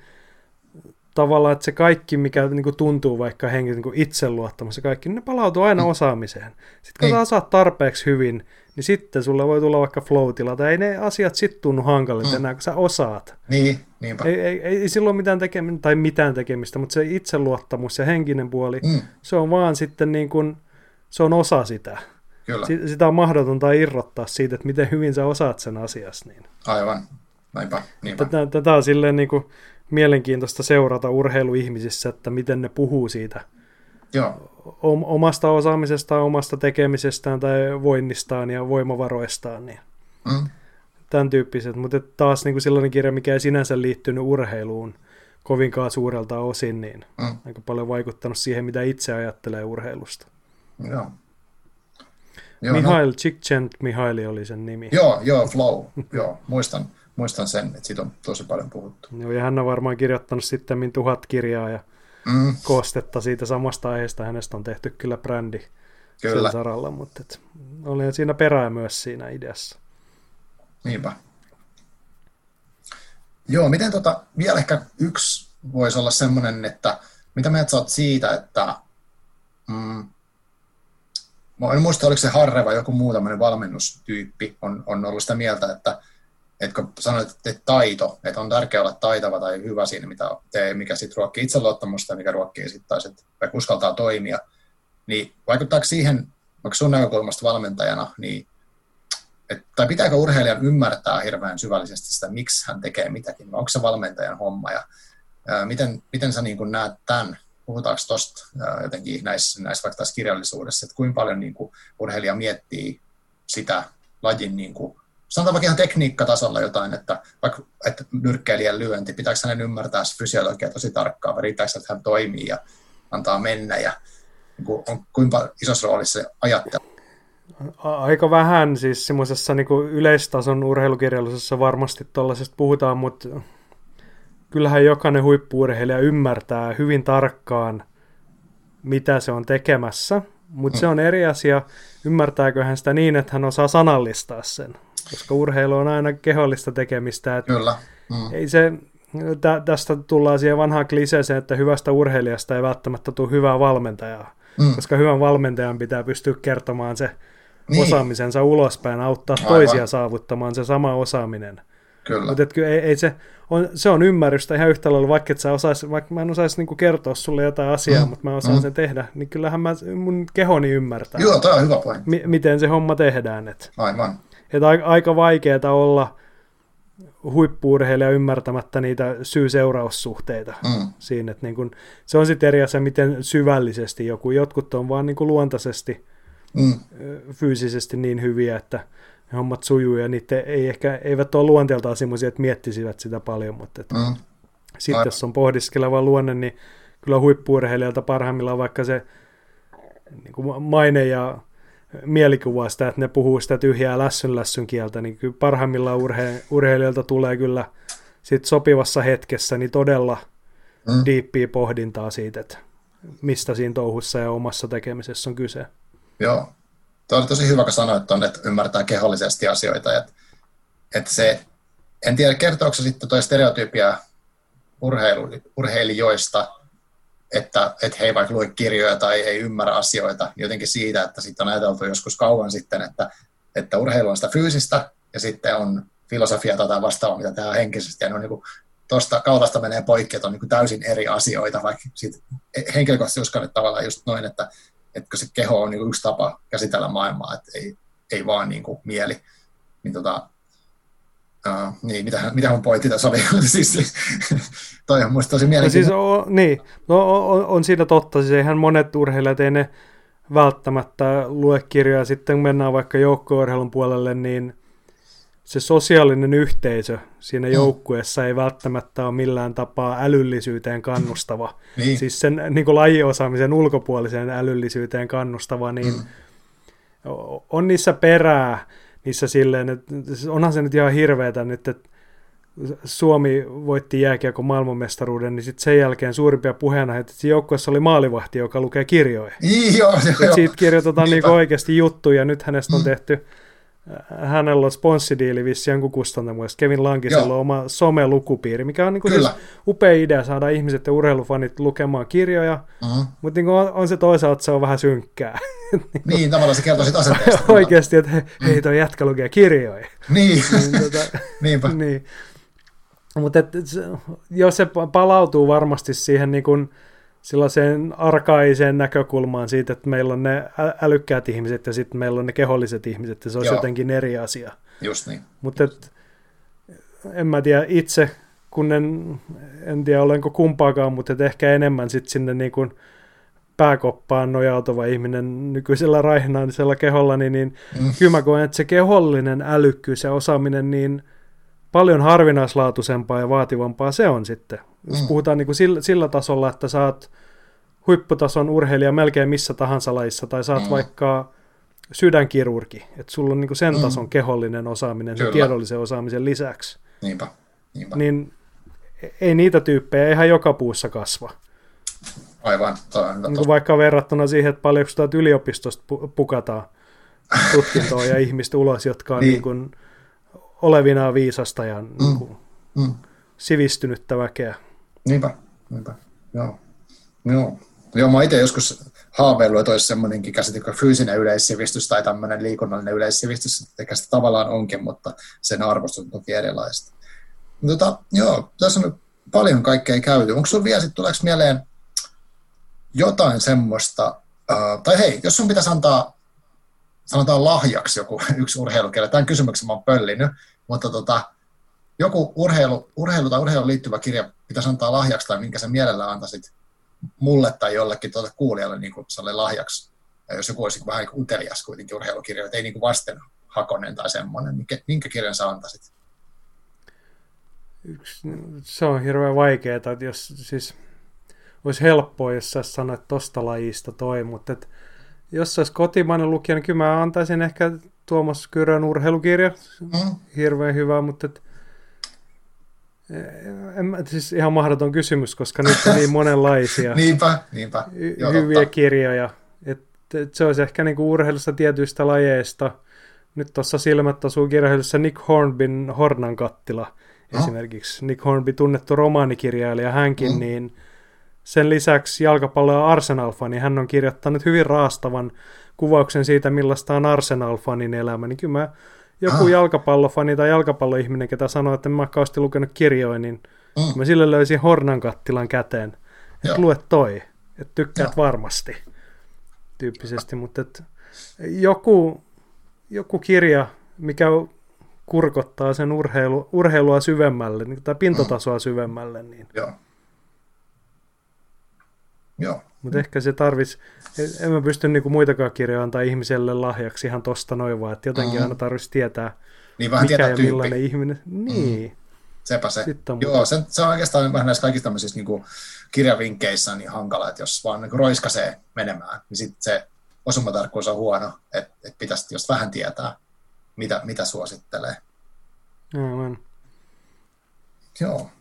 B: tavallaan, että se kaikki, mikä niin kuin tuntuu vaikka henki niin itseluottamus ja kaikki, niin ne palautuu aina mm. osaamiseen. Sitten kun niin. sä osaat tarpeeksi hyvin, niin sitten sulle voi tulla vaikka flow tai ei ne asiat sitten tunnu hankalilta mm. enää, kun sä osaat.
A: Niin, niinpä.
B: Ei, ei, ei silloin mitään tekemistä, tai mitään tekemistä, mutta se itseluottamus ja henkinen puoli, mm. se on vaan sitten niin kuin, se on osa sitä. Kyllä. Sitä on mahdotonta irrottaa siitä, että miten hyvin sä osaat sen asiassa. Niin.
A: Aivan, näinpä. niinpä.
B: Tätä, tätä on silleen niin kuin mielenkiintoista seurata urheiluihmisissä, että miten ne puhuu siitä
A: Joo.
B: omasta osaamisestaan, omasta tekemisestään tai voinnistaan ja voimavaroistaan. Niin. Mm. Tämän tyyppiset, mutta taas niin kuin sellainen kirja, mikä ei sinänsä liittynyt urheiluun kovinkaan suurelta osin, niin mm. aika paljon vaikuttanut siihen, mitä itse ajattelee urheilusta.
A: Joo.
B: Joo, Mihail no, Csikszent Mihaili oli sen nimi.
A: Joo, joo, Flow, joo, muistan. Muistan sen, että siitä on tosi paljon puhuttu.
B: Joo, ja hän on varmaan kirjoittanut sitten tuhat kirjaa ja mm. koostetta siitä samasta aiheesta. Hänestä on tehty kyllä brändi kyllä. sillä saralla, mutta et, oli siinä perää myös siinä ideassa.
A: Niinpä. Joo, miten tota, vielä ehkä yksi voisi olla semmoinen, että mitä mieltä sä oot siitä, että mm, Mä en muista, oliko se Harre vai joku muu tämmöinen valmennustyyppi on, on ollut sitä mieltä, että, että kun sanoit, että taito, että on tärkeää olla taitava tai hyvä siinä, mitä tee, mikä sitten ruokkii itseluottamusta ja mikä ruokkii sitten taas, että uskaltaa toimia, niin vaikuttaako siihen, vaikka sun näkökulmasta valmentajana, niin et, tai pitääkö urheilijan ymmärtää hirveän syvällisesti sitä, miksi hän tekee mitäkin, onko se valmentajan homma? Ja ää, miten, miten sä niin näet tämän puhutaanko tuosta jotenkin näissä, näissä vaikka tässä kirjallisuudessa, että kuinka paljon niin kuin, urheilija miettii sitä lajin, niin kuin, sanotaan vaikka ihan tekniikkatasolla jotain, että vaikka että nyrkkeilijän lyönti, pitääkö hänen ymmärtää fysiologia tosi tarkkaan, vai riittääkö, että hän toimii ja antaa mennä, ja niin kuin, on kuinka isossa roolissa se ajattelu.
B: Aika vähän, siis semmoisessa niin yleistason urheilukirjallisuudessa varmasti tuollaisesta puhutaan, mutta kyllähän jokainen huippuurheilija ymmärtää hyvin tarkkaan, mitä se on tekemässä, mutta mm. se on eri asia, ymmärtääkö hän sitä niin, että hän osaa sanallistaa sen, koska urheilu on aina kehollista tekemistä. Että
A: Kyllä.
B: Mm. Ei se, tä, tästä tullaan siihen vanhaan kliseeseen, että hyvästä urheilijasta ei välttämättä tule hyvää valmentajaa, mm. koska hyvän valmentajan pitää pystyä kertomaan se niin. osaamisensa ulospäin, auttaa Aivan. toisia saavuttamaan se sama osaaminen.
A: Kyllä.
B: Mutta ei, ei se, on, se on ymmärrystä ihan yhtä lailla, vaikka, et sä osais, vaikka mä en osaisi niinku kertoa sulle jotain asiaa, mm. mutta mä osaan mm. sen tehdä, niin kyllähän mä, mun kehoni ymmärtää.
A: Joo, tämä on hyvä pointti.
B: M- miten se homma tehdään. Et,
A: Aivan.
B: Et aika, aika vaikeaa olla huippuurheilija ymmärtämättä niitä syy-seuraussuhteita mm. siinä. Että niin kun, se on sitten eri asia, miten syvällisesti joku. Jotkut on vaan niin kuin luontaisesti mm. fyysisesti niin hyviä, että ne hommat sujuu ja niitä ei ehkä, eivät ole luonteeltaan semmoisia, että miettisivät sitä paljon, mutta että mm. sitten jos on pohdiskeleva luonne, niin kyllä huippuurheilijalta parhaimmillaan vaikka se niin kuin maine ja mielikuva sitä, että ne puhuu sitä tyhjää lässyn lässyn kieltä, niin kyllä parhaimmillaan urhe- urheilijalta tulee kyllä sit sopivassa hetkessä niin todella mm. diippiä pohdintaa siitä, että mistä siinä touhussa ja omassa tekemisessä on kyse.
A: Joo, Tuo oli tosi hyvä, kun sanoit tuonne, että ymmärtää kehollisesti asioita. Että, että se, en tiedä, kertooko se sitten tuo stereotypia urheilu, urheilijoista, että, että he ei vaikka lue kirjoja tai ei ymmärrä asioita, jotenkin siitä, että sitten on ajateltu joskus kauan sitten, että, että urheilu on sitä fyysistä ja sitten on filosofia tai vastaavaa, mitä on henkisesti, ja ne on niin kuin, tuosta kautasta menee poikki, että on niin kuin täysin eri asioita, vaikka siitä henkilökohtaisesti uskon, että tavallaan just noin, että että se keho on niin yksi tapa käsitellä maailmaa, että ei, ei vaan niin kuin mieli. Niin tota, Uh, niin, mitä, mitä mun pointti tässä oli? siis, toi on musta tosi mielenkiintoista.
B: No siis on, niin, no, on, on siitä totta. Siis eihän monet urheilijat ei ne välttämättä lue kirjoja. Sitten mennään vaikka joukko puolelle, niin se sosiaalinen yhteisö siinä mm. joukkueessa ei välttämättä ole millään tapaa älyllisyyteen kannustava. Niin. Siis sen niin lajiosaamisen ulkopuoliseen älyllisyyteen kannustava, niin mm. on niissä perää, niissä silleen, että onhan se nyt ihan hirveetä nyt, että Suomi voitti jääkiekon maailmanmestaruuden, niin sitten sen jälkeen suurimpia puheena, että joukkueessa oli maalivahti, joka lukee kirjoja.
A: Niin, joo, joo.
B: Siitä kirjoitetaan niin oikeasti juttuja, nyt hänestä on mm. Hänellä on sponssidiili vissi jonkun kustantamuista. Kevin Lankisella on oma some-lukupiiri, mikä on niin siis upea idea saada ihmiset ja urheilufanit lukemaan kirjoja, uh-huh. mutta niin on, on, se toisaalta se on vähän synkkää.
A: niin, tavallaan se kertoo siitä asenteesta.
B: Oikeasti, että hei, mm. hei toi jätkä lukee kirjoja.
A: Niin, niin tota, niinpä.
B: Niin. Mutta jos se palautuu varmasti siihen niin kuin, sellaiseen arkaiseen näkökulmaan siitä, että meillä on ne älykkäät ihmiset ja sitten meillä on ne keholliset ihmiset, ja se olisi Joo. jotenkin eri asia.
A: Just niin.
B: Mutta en mä tiedä itse, kun en, en tiedä olenko kumpaakaan, mutta et ehkä enemmän sitten sinne niin kuin pääkoppaan nojautuva ihminen nykyisellä raihnaisella keholla, niin, niin mm. kyllä mä koen, että se kehollinen älykkyys ja osaaminen niin paljon harvinaislaatuisempaa ja vaativampaa se on sitten. Jos mm. puhutaan niin kuin sillä, sillä tasolla, että saat huipputason urheilija melkein missä tahansa lajissa, tai saat mm. vaikka sydänkirurgi, että sulla on niin kuin sen mm. tason kehollinen osaaminen Kyllä. sen tiedollisen osaamisen lisäksi.
A: Niinpä, niinpä.
B: Niin ei niitä tyyppejä ihan joka puussa kasva.
A: Aivan. On
B: niin kuin vaikka verrattuna siihen, että paljonko tuolta yliopistosta pukataan tutkintoa ja ihmistä ulos, jotka on niin. Niin kuin olevinaan viisasta ja mm. niin kuin mm. sivistynyttä väkeä.
A: Niinpä, niinpä. Joo. Joo. Joo, mä itse joskus haaveillut, että olisi semmoinenkin käsite kuin fyysinen yleissivistys tai tämmöinen liikunnallinen yleissivistys, eikä sitä tavallaan onkin, mutta sen arvostus on toki erilaista. Tota, joo, tässä on paljon kaikkea käyty. Onko sinulla vielä, sitten tuleeko mieleen jotain semmoista, uh, tai hei, jos sun pitäisi antaa, sanotaan lahjaksi joku yksi urheilukirja, tämän kysymyksen mä oon pöllinyt, mutta tota, joku urheilu, urheilu tai urheiluun liittyvä kirja pitäisi antaa lahjaksi tai minkä sä mielellä antaisit mulle tai jollekin tuolle kuulijalle niin kuin lahjaksi. Ja jos joku olisi vähän niin utelias kuitenkin urheilukirja, että ei niin kuin vastenhakonen tai semmoinen, niin minkä kirjan sä antaisit?
B: Yksi, se on hirveän vaikeaa, että jos siis olisi helppoa, jos sä sanoit tosta lajista toi, mutta et, jos se olisi kotimainen lukija, niin kyllä mä antaisin ehkä Tuomas Kyrön urheilukirja. Mm. Hirveän hyvä, mutta et, en, siis ihan mahdoton kysymys, koska nyt on niin monenlaisia
A: niinpä, niinpä.
B: Joo, hyviä totta. kirjoja. Et, et se olisi ehkä niinku urheilusta tietyistä lajeista. Nyt tuossa silmät osuu kirjailijoissa Nick Hornbyn Hornan kattila no. esimerkiksi. Nick Hornby tunnettu romaanikirjailija hänkin, mm. niin sen lisäksi jalkapallo- ja Arsenal-fani, hän on kirjoittanut hyvin raastavan kuvauksen siitä, millaista on Arsenal-fanin elämä. Niin kyllä mä joku ah. jalkapallofani tai jalkapalloihminen, ketä sanoo, että en mä kauheasti lukenut kirjoja, niin mm. mä sille löysin Hornan kattilan käteen. Että lue toi, että tykkäät Joo. varmasti tyyppisesti, mutta et joku, joku kirja, mikä kurkottaa sen urheilu, urheilua syvemmälle, niin, tai pintatasoa syvemmälle. Niin.
A: Joo. Joo.
B: Mutta ehkä se tarvitsisi, en mä pysty niinku muitakaan kirjoja antaa ihmiselle lahjaksi ihan tosta noin vaan, että jotenkin mm. aina tarvitsisi tietää,
A: niin vähän
B: mikä
A: ja
B: tyyppi. millainen ihminen. Niin. Mm.
A: Sepä se. on... Joo, se, se on oikeastaan vähän näissä kaikissa tämmöisissä niin kirjavinkkeissä niin hankala, että jos vaan niin roiskasee menemään, niin sitten se osumatarkkuus on huono, että, että pitäisi just vähän tietää, mitä, mitä suosittelee.
B: Aivan.
A: Joo.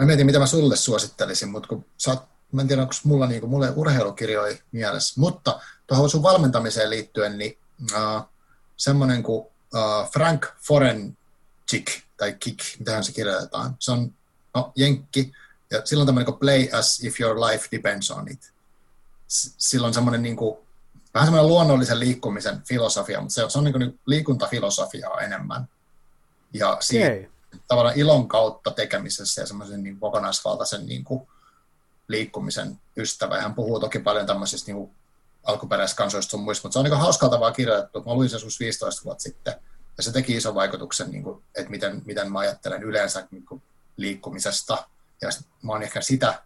A: Mä mietin, mitä mä sulle suosittelisin, mutta kun sä oot, mä en tiedä, onko mulla, niin mulle urheilukirjoja mielessä, mutta tuohon sun valmentamiseen liittyen, niin uh, semmoinen kuin uh, Frank Forenchik, tai Kik, mitähän se kirjoitetaan, se on no, jenkki, ja silloin tämmöinen kuin play as if your life depends on it. Silloin semmoinen niin kuin, vähän semmoinen luonnollisen liikkumisen filosofia, mutta se, se on niin kuin liikuntafilosofiaa enemmän. Ja siitä, tavallaan ilon kautta tekemisessä ja semmoisen niin kokonaisvaltaisen niin kuin liikkumisen ystävä. hän puhuu toki paljon tämmöisistä niin alkuperäiskansoista sun muista, mutta se on niin hauskaa tavalla kirjoitettu. Mä luin sen 15 vuotta sitten, ja se teki ison vaikutuksen, niin kuin, että miten, miten mä ajattelen yleensä niin kuin liikkumisesta. Ja mä oon ehkä sitä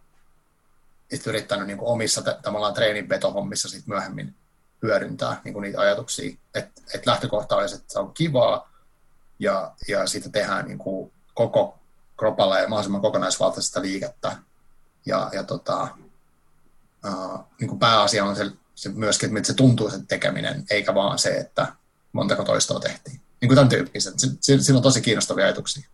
A: sit yrittänyt niin kuin omissa tavallaan treeninpetohommissa sit myöhemmin hyödyntää niin kuin niitä ajatuksia. Että et lähtökohta olisi, että se on kivaa, ja, ja siitä tehdään niin kuin koko kropalla ja mahdollisimman kokonaisvaltaista liikettä. Ja, ja tota, uh, niin kuin pääasia on se, se myöskin, että se tuntuu se tekeminen, eikä vaan se, että montako toistoa tehtiin. Niin kuin tämän tyyppiset. Siinä on tosi kiinnostavia ajatuksia.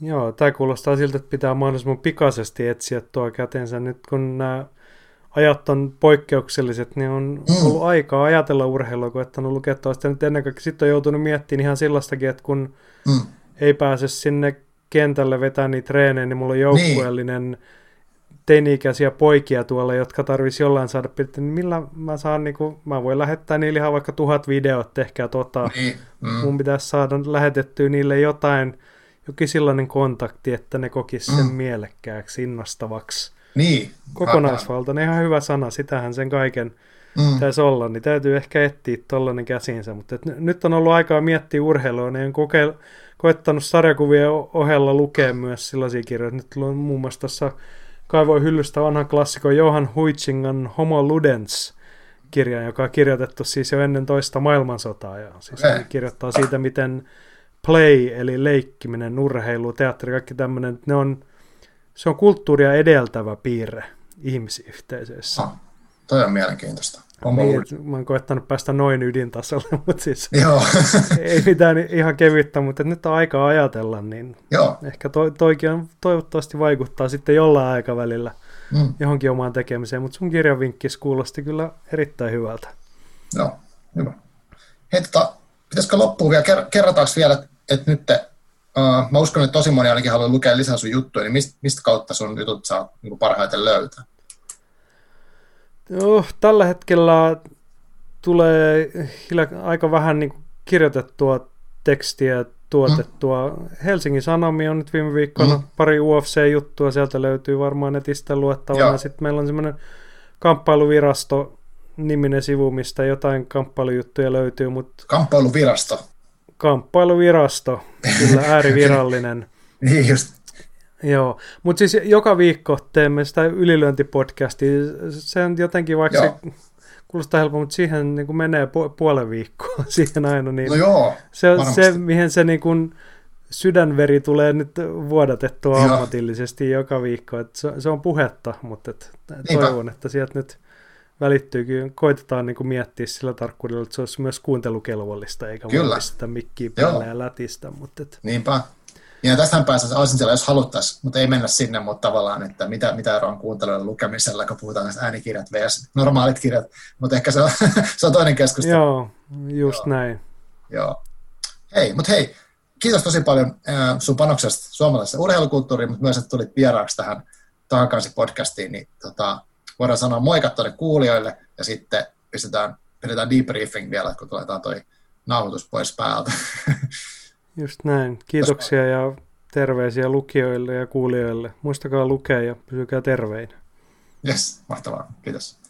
B: Joo, tämä kuulostaa siltä, että pitää mahdollisimman pikaisesti etsiä tuo kätensä. Nyt kun nämä ajat on poikkeukselliset, niin on mm. ollut aikaa ajatella urheilua, kun on lukea toista. Nyt ennen kaikkea sitten on joutunut miettimään ihan sellaistakin, että kun mm. ei pääse sinne kentälle vetää niitä treenejä, niin mulla on joukkueellinen niin. teini-ikäisiä poikia tuolla, jotka tarvisi jollain saada pidettä, niin millä mä saan, niin kuin, mä voin lähettää niille ihan vaikka tuhat videot, tehkää tota. Niin. Mm. Mun pitäisi saada lähetettyä niille jotain, jokin sellainen kontakti, että ne kokisi sen mm. mielekkääksi, innostavaksi.
A: Niin.
B: Kokonaisvaltainen, ihan hyvä sana, sitähän sen kaiken mm. pitäisi olla, niin täytyy ehkä etsiä tollainen käsinsä, mutta et nyt on ollut aikaa miettiä urheilua, niin on kokeil- koettanut sarjakuvien ohella lukea myös sellaisia kirjoja, nyt on muun muassa tuossa kaivoin hyllystä vanhan klassikon Johan Huitsingan Homo Ludens kirja, joka on kirjoitettu siis jo ennen toista maailmansotaa, ja siis kirjoittaa siitä, miten play, eli leikkiminen, urheilu, teatteri, kaikki tämmöinen, ne on se on kulttuuria edeltävä piirre ihmisyhteisöissä. Ah,
A: toi on mielenkiintoista.
B: Niin, mä oon koettanut päästä noin ydintasolle, mutta siis
A: Joo.
B: ei mitään ihan kevyttä, mutta nyt on aika ajatella, niin
A: Joo.
B: ehkä to, toikin on, toivottavasti vaikuttaa sitten jollain aikavälillä
A: Mm.
B: johonkin omaan tekemiseen, mutta sun kirjavinkkis kuulosti kyllä erittäin hyvältä.
A: Joo, hyvä. Hei, tota, pitäisikö loppuun vielä, ker- vielä, että, että nyt te, uh, mä uskon, että tosi moni ainakin haluaa lukea lisää sun juttuja, niin mistä, mistä kautta sun jutut saa niin parhaiten löytää?
B: Joo, tällä hetkellä tulee aika vähän niin kirjoitettua tekstiä tuotettua. Mm. Helsingin Sanomia on nyt viime viikkoina mm. pari UFC-juttua, sieltä löytyy varmaan netistä luettavana. Sitten meillä on semmoinen kamppailuvirasto niminen sivu, mistä jotain kamppailujuttuja löytyy. Mutta
A: Kamppailuvirasto?
B: Kamppailuvirasto, kyllä äärivirallinen.
A: niin just.
B: Joo, mutta siis joka viikko teemme sitä ylilöintipodcastia. Se on jotenkin, vaikka Joo. se kuulostaa helppo, mutta siihen niin kuin menee puolen viikkoa siihen aina. Niin
A: no joo,
B: se, se, mihin se niin kuin sydänveri tulee nyt vuodatettua joo. ammatillisesti joka viikko. Et se, se on puhetta, mutta et toivon, että sieltä nyt välittyykin. Koitetaan niin kuin miettiä sillä tarkkuudella, että se olisi myös kuuntelukelvollista, eikä Kyllä. sitä mikkiä päälle ja lätistä. Mutta et...
A: Niinpä. Ja tästähän pääsee Aasintiellä, jos haluttaisiin, mutta ei mennä sinne, mutta tavallaan, että mitä, mitä eroa on kuuntelujen lukemisella, kun puhutaan näistä äänikirjat vs. normaalit kirjat, mutta ehkä se on, se on toinen keskustelu.
B: Joo, just Joo. näin.
A: Joo. Hei, mutta hei, kiitos tosi paljon äh, sun panoksesta suomalaisessa urheilukulttuuriin, mutta myös, että tulit vieraaksi tähän Tahakansi podcastiin, niin tota, voidaan sanoa moikat tuonne kuulijoille, ja sitten pistetään, pidetään debriefing vielä, kun tuletaan toi nauhoitus pois päältä.
B: Just näin. Kiitoksia ja terveisiä lukijoille ja kuulijoille. Muistakaa lukea ja pysykää terveinä.
A: Yes, mahtavaa. Kiitos.